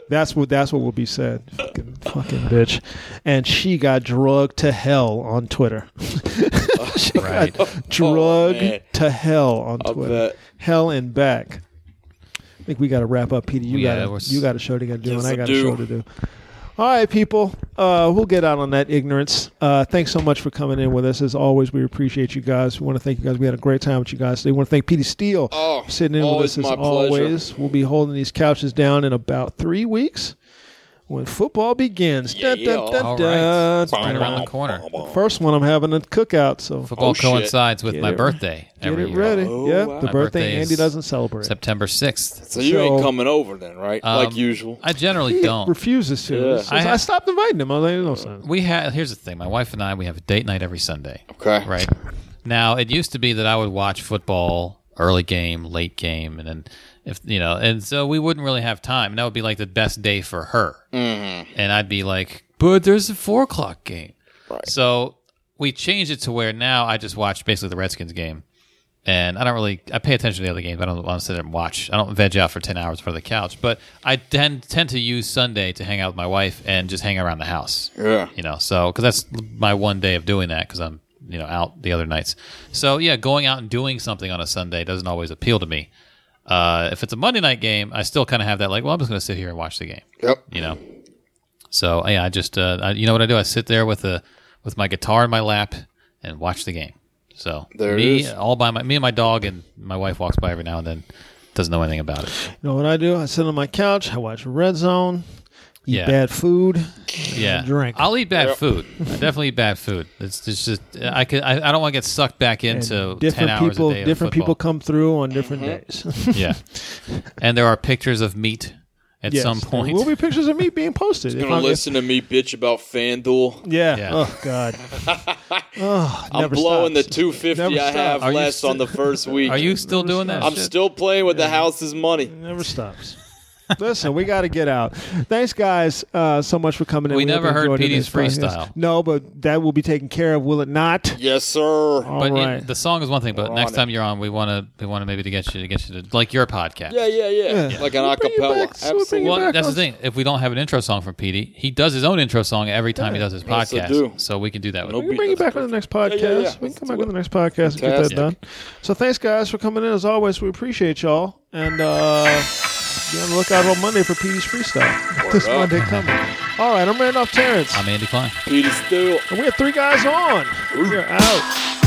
That's what that's what will be said. Fucking, fucking bitch. And she got drugged to hell on Twitter. she Right. got drugged man. to hell on I Twitter. bet. Hell and back. I think we got to wrap up, Petey. You Yeah, gotta you got a show to get to do, Yes, and I I got a show to do. All right, people. Uh, we'll get out on that ignorance. Uh, thanks so much for coming in with us. As always, we appreciate you guys. We want to thank you guys. We had a great time with you guys today. We want to thank Petey Steele Oh, for sitting in with us as my pleasure. always. We'll be holding these couches down in about three weeks when football begins. Yeah, Dun, dun, dun, All dun. right. It's right around the corner. First one, I'm having a cookout. So Football Oh, shit. coincides with Get my it- birthday get every it year. ready. Oh, yep, wow. the My birthday birthday Andy is doesn't celebrate. September 6th. So you So- ain't coming over then, right? like Um, usual. I generally He don't. refuses to. Yeah. It's just- I I, have- stopped inviting him. I was like, no sense. We had here's the thing. My wife and I we have a date night every Sunday. Okay. Right. Now it used to be that I would watch football early game, late game, and then if you know, and so we wouldn't really have time. And that would be like the best day for her. Mm-hmm. And I'd be like, but there's a four o'clock game. Right. So we changed it to where now I just watch basically the Redskins game. And I don't really I pay attention to the other games. I don't want to sit there and watch. I don't veg out for ten hours for the couch. But I tend tend to use Sunday to hang out with my wife and just hang around the house Yeah. you know so because that's my one day of doing that because i'm you know out the other nights so yeah going out and doing something on a sunday doesn't always appeal to me uh, if it's a monday night game i still kind of have that like well i'm just going to sit here and watch the game Yep. you know so yeah i just uh, I, you know what i do i sit there with a with my guitar in my lap and watch the game so There me is. all by my me and my dog and my wife walks by every now and then doesn't know anything about it You know what I do? I sit on my couch. I watch Red Zone. Eat Yeah. bad food. yeah drink. i'll eat bad Yep. food i definitely eat bad food it's, it's just i could i, I don't want to get sucked back and into 10 different hours people. a day different people come through on different Mm-hmm. days. yeah and there are pictures of meat at Yes, some there point will be pictures of me being posted. If Gonna I'm- if- listen to me bitch about FanDuel. yeah. Yeah. Oh God. oh, I'm blowing stops. the 250 Never I have stops. Are less sti- on the first week. are you still doing that I'm shit? still playing with the house's money. It Never stops. Listen, we got to get out. Thanks, guys, uh, so much for coming in. We hope never heard enjoyed Petey's today's podcast. freestyle. No, but that will be taken care of, will it not? Yes, sir. All but in- right. the song is one thing but We're next on time you're on we want to we want to maybe to get you to get you to like your podcast Yeah, yeah, yeah. Yeah. Like an We'll acapella. back. So we'll Absolutely. well back that's the thing if we don't have an intro song from Petey he does his own intro song every time he does his Yes, I podcast do. so we can do that with No We can bring you That's back on the next podcast. Yeah, yeah, yeah. We can come back it. on the next podcast and get that done. So thanks, guys, for coming in. As always, we appreciate y'all. And uh, be on the lookout on Monday for Petey's Freestyle. this up. Monday coming. All right, I'm Randolph Terrence. I'm Andy Klein Peter Steele. and we have three guys on. We're out.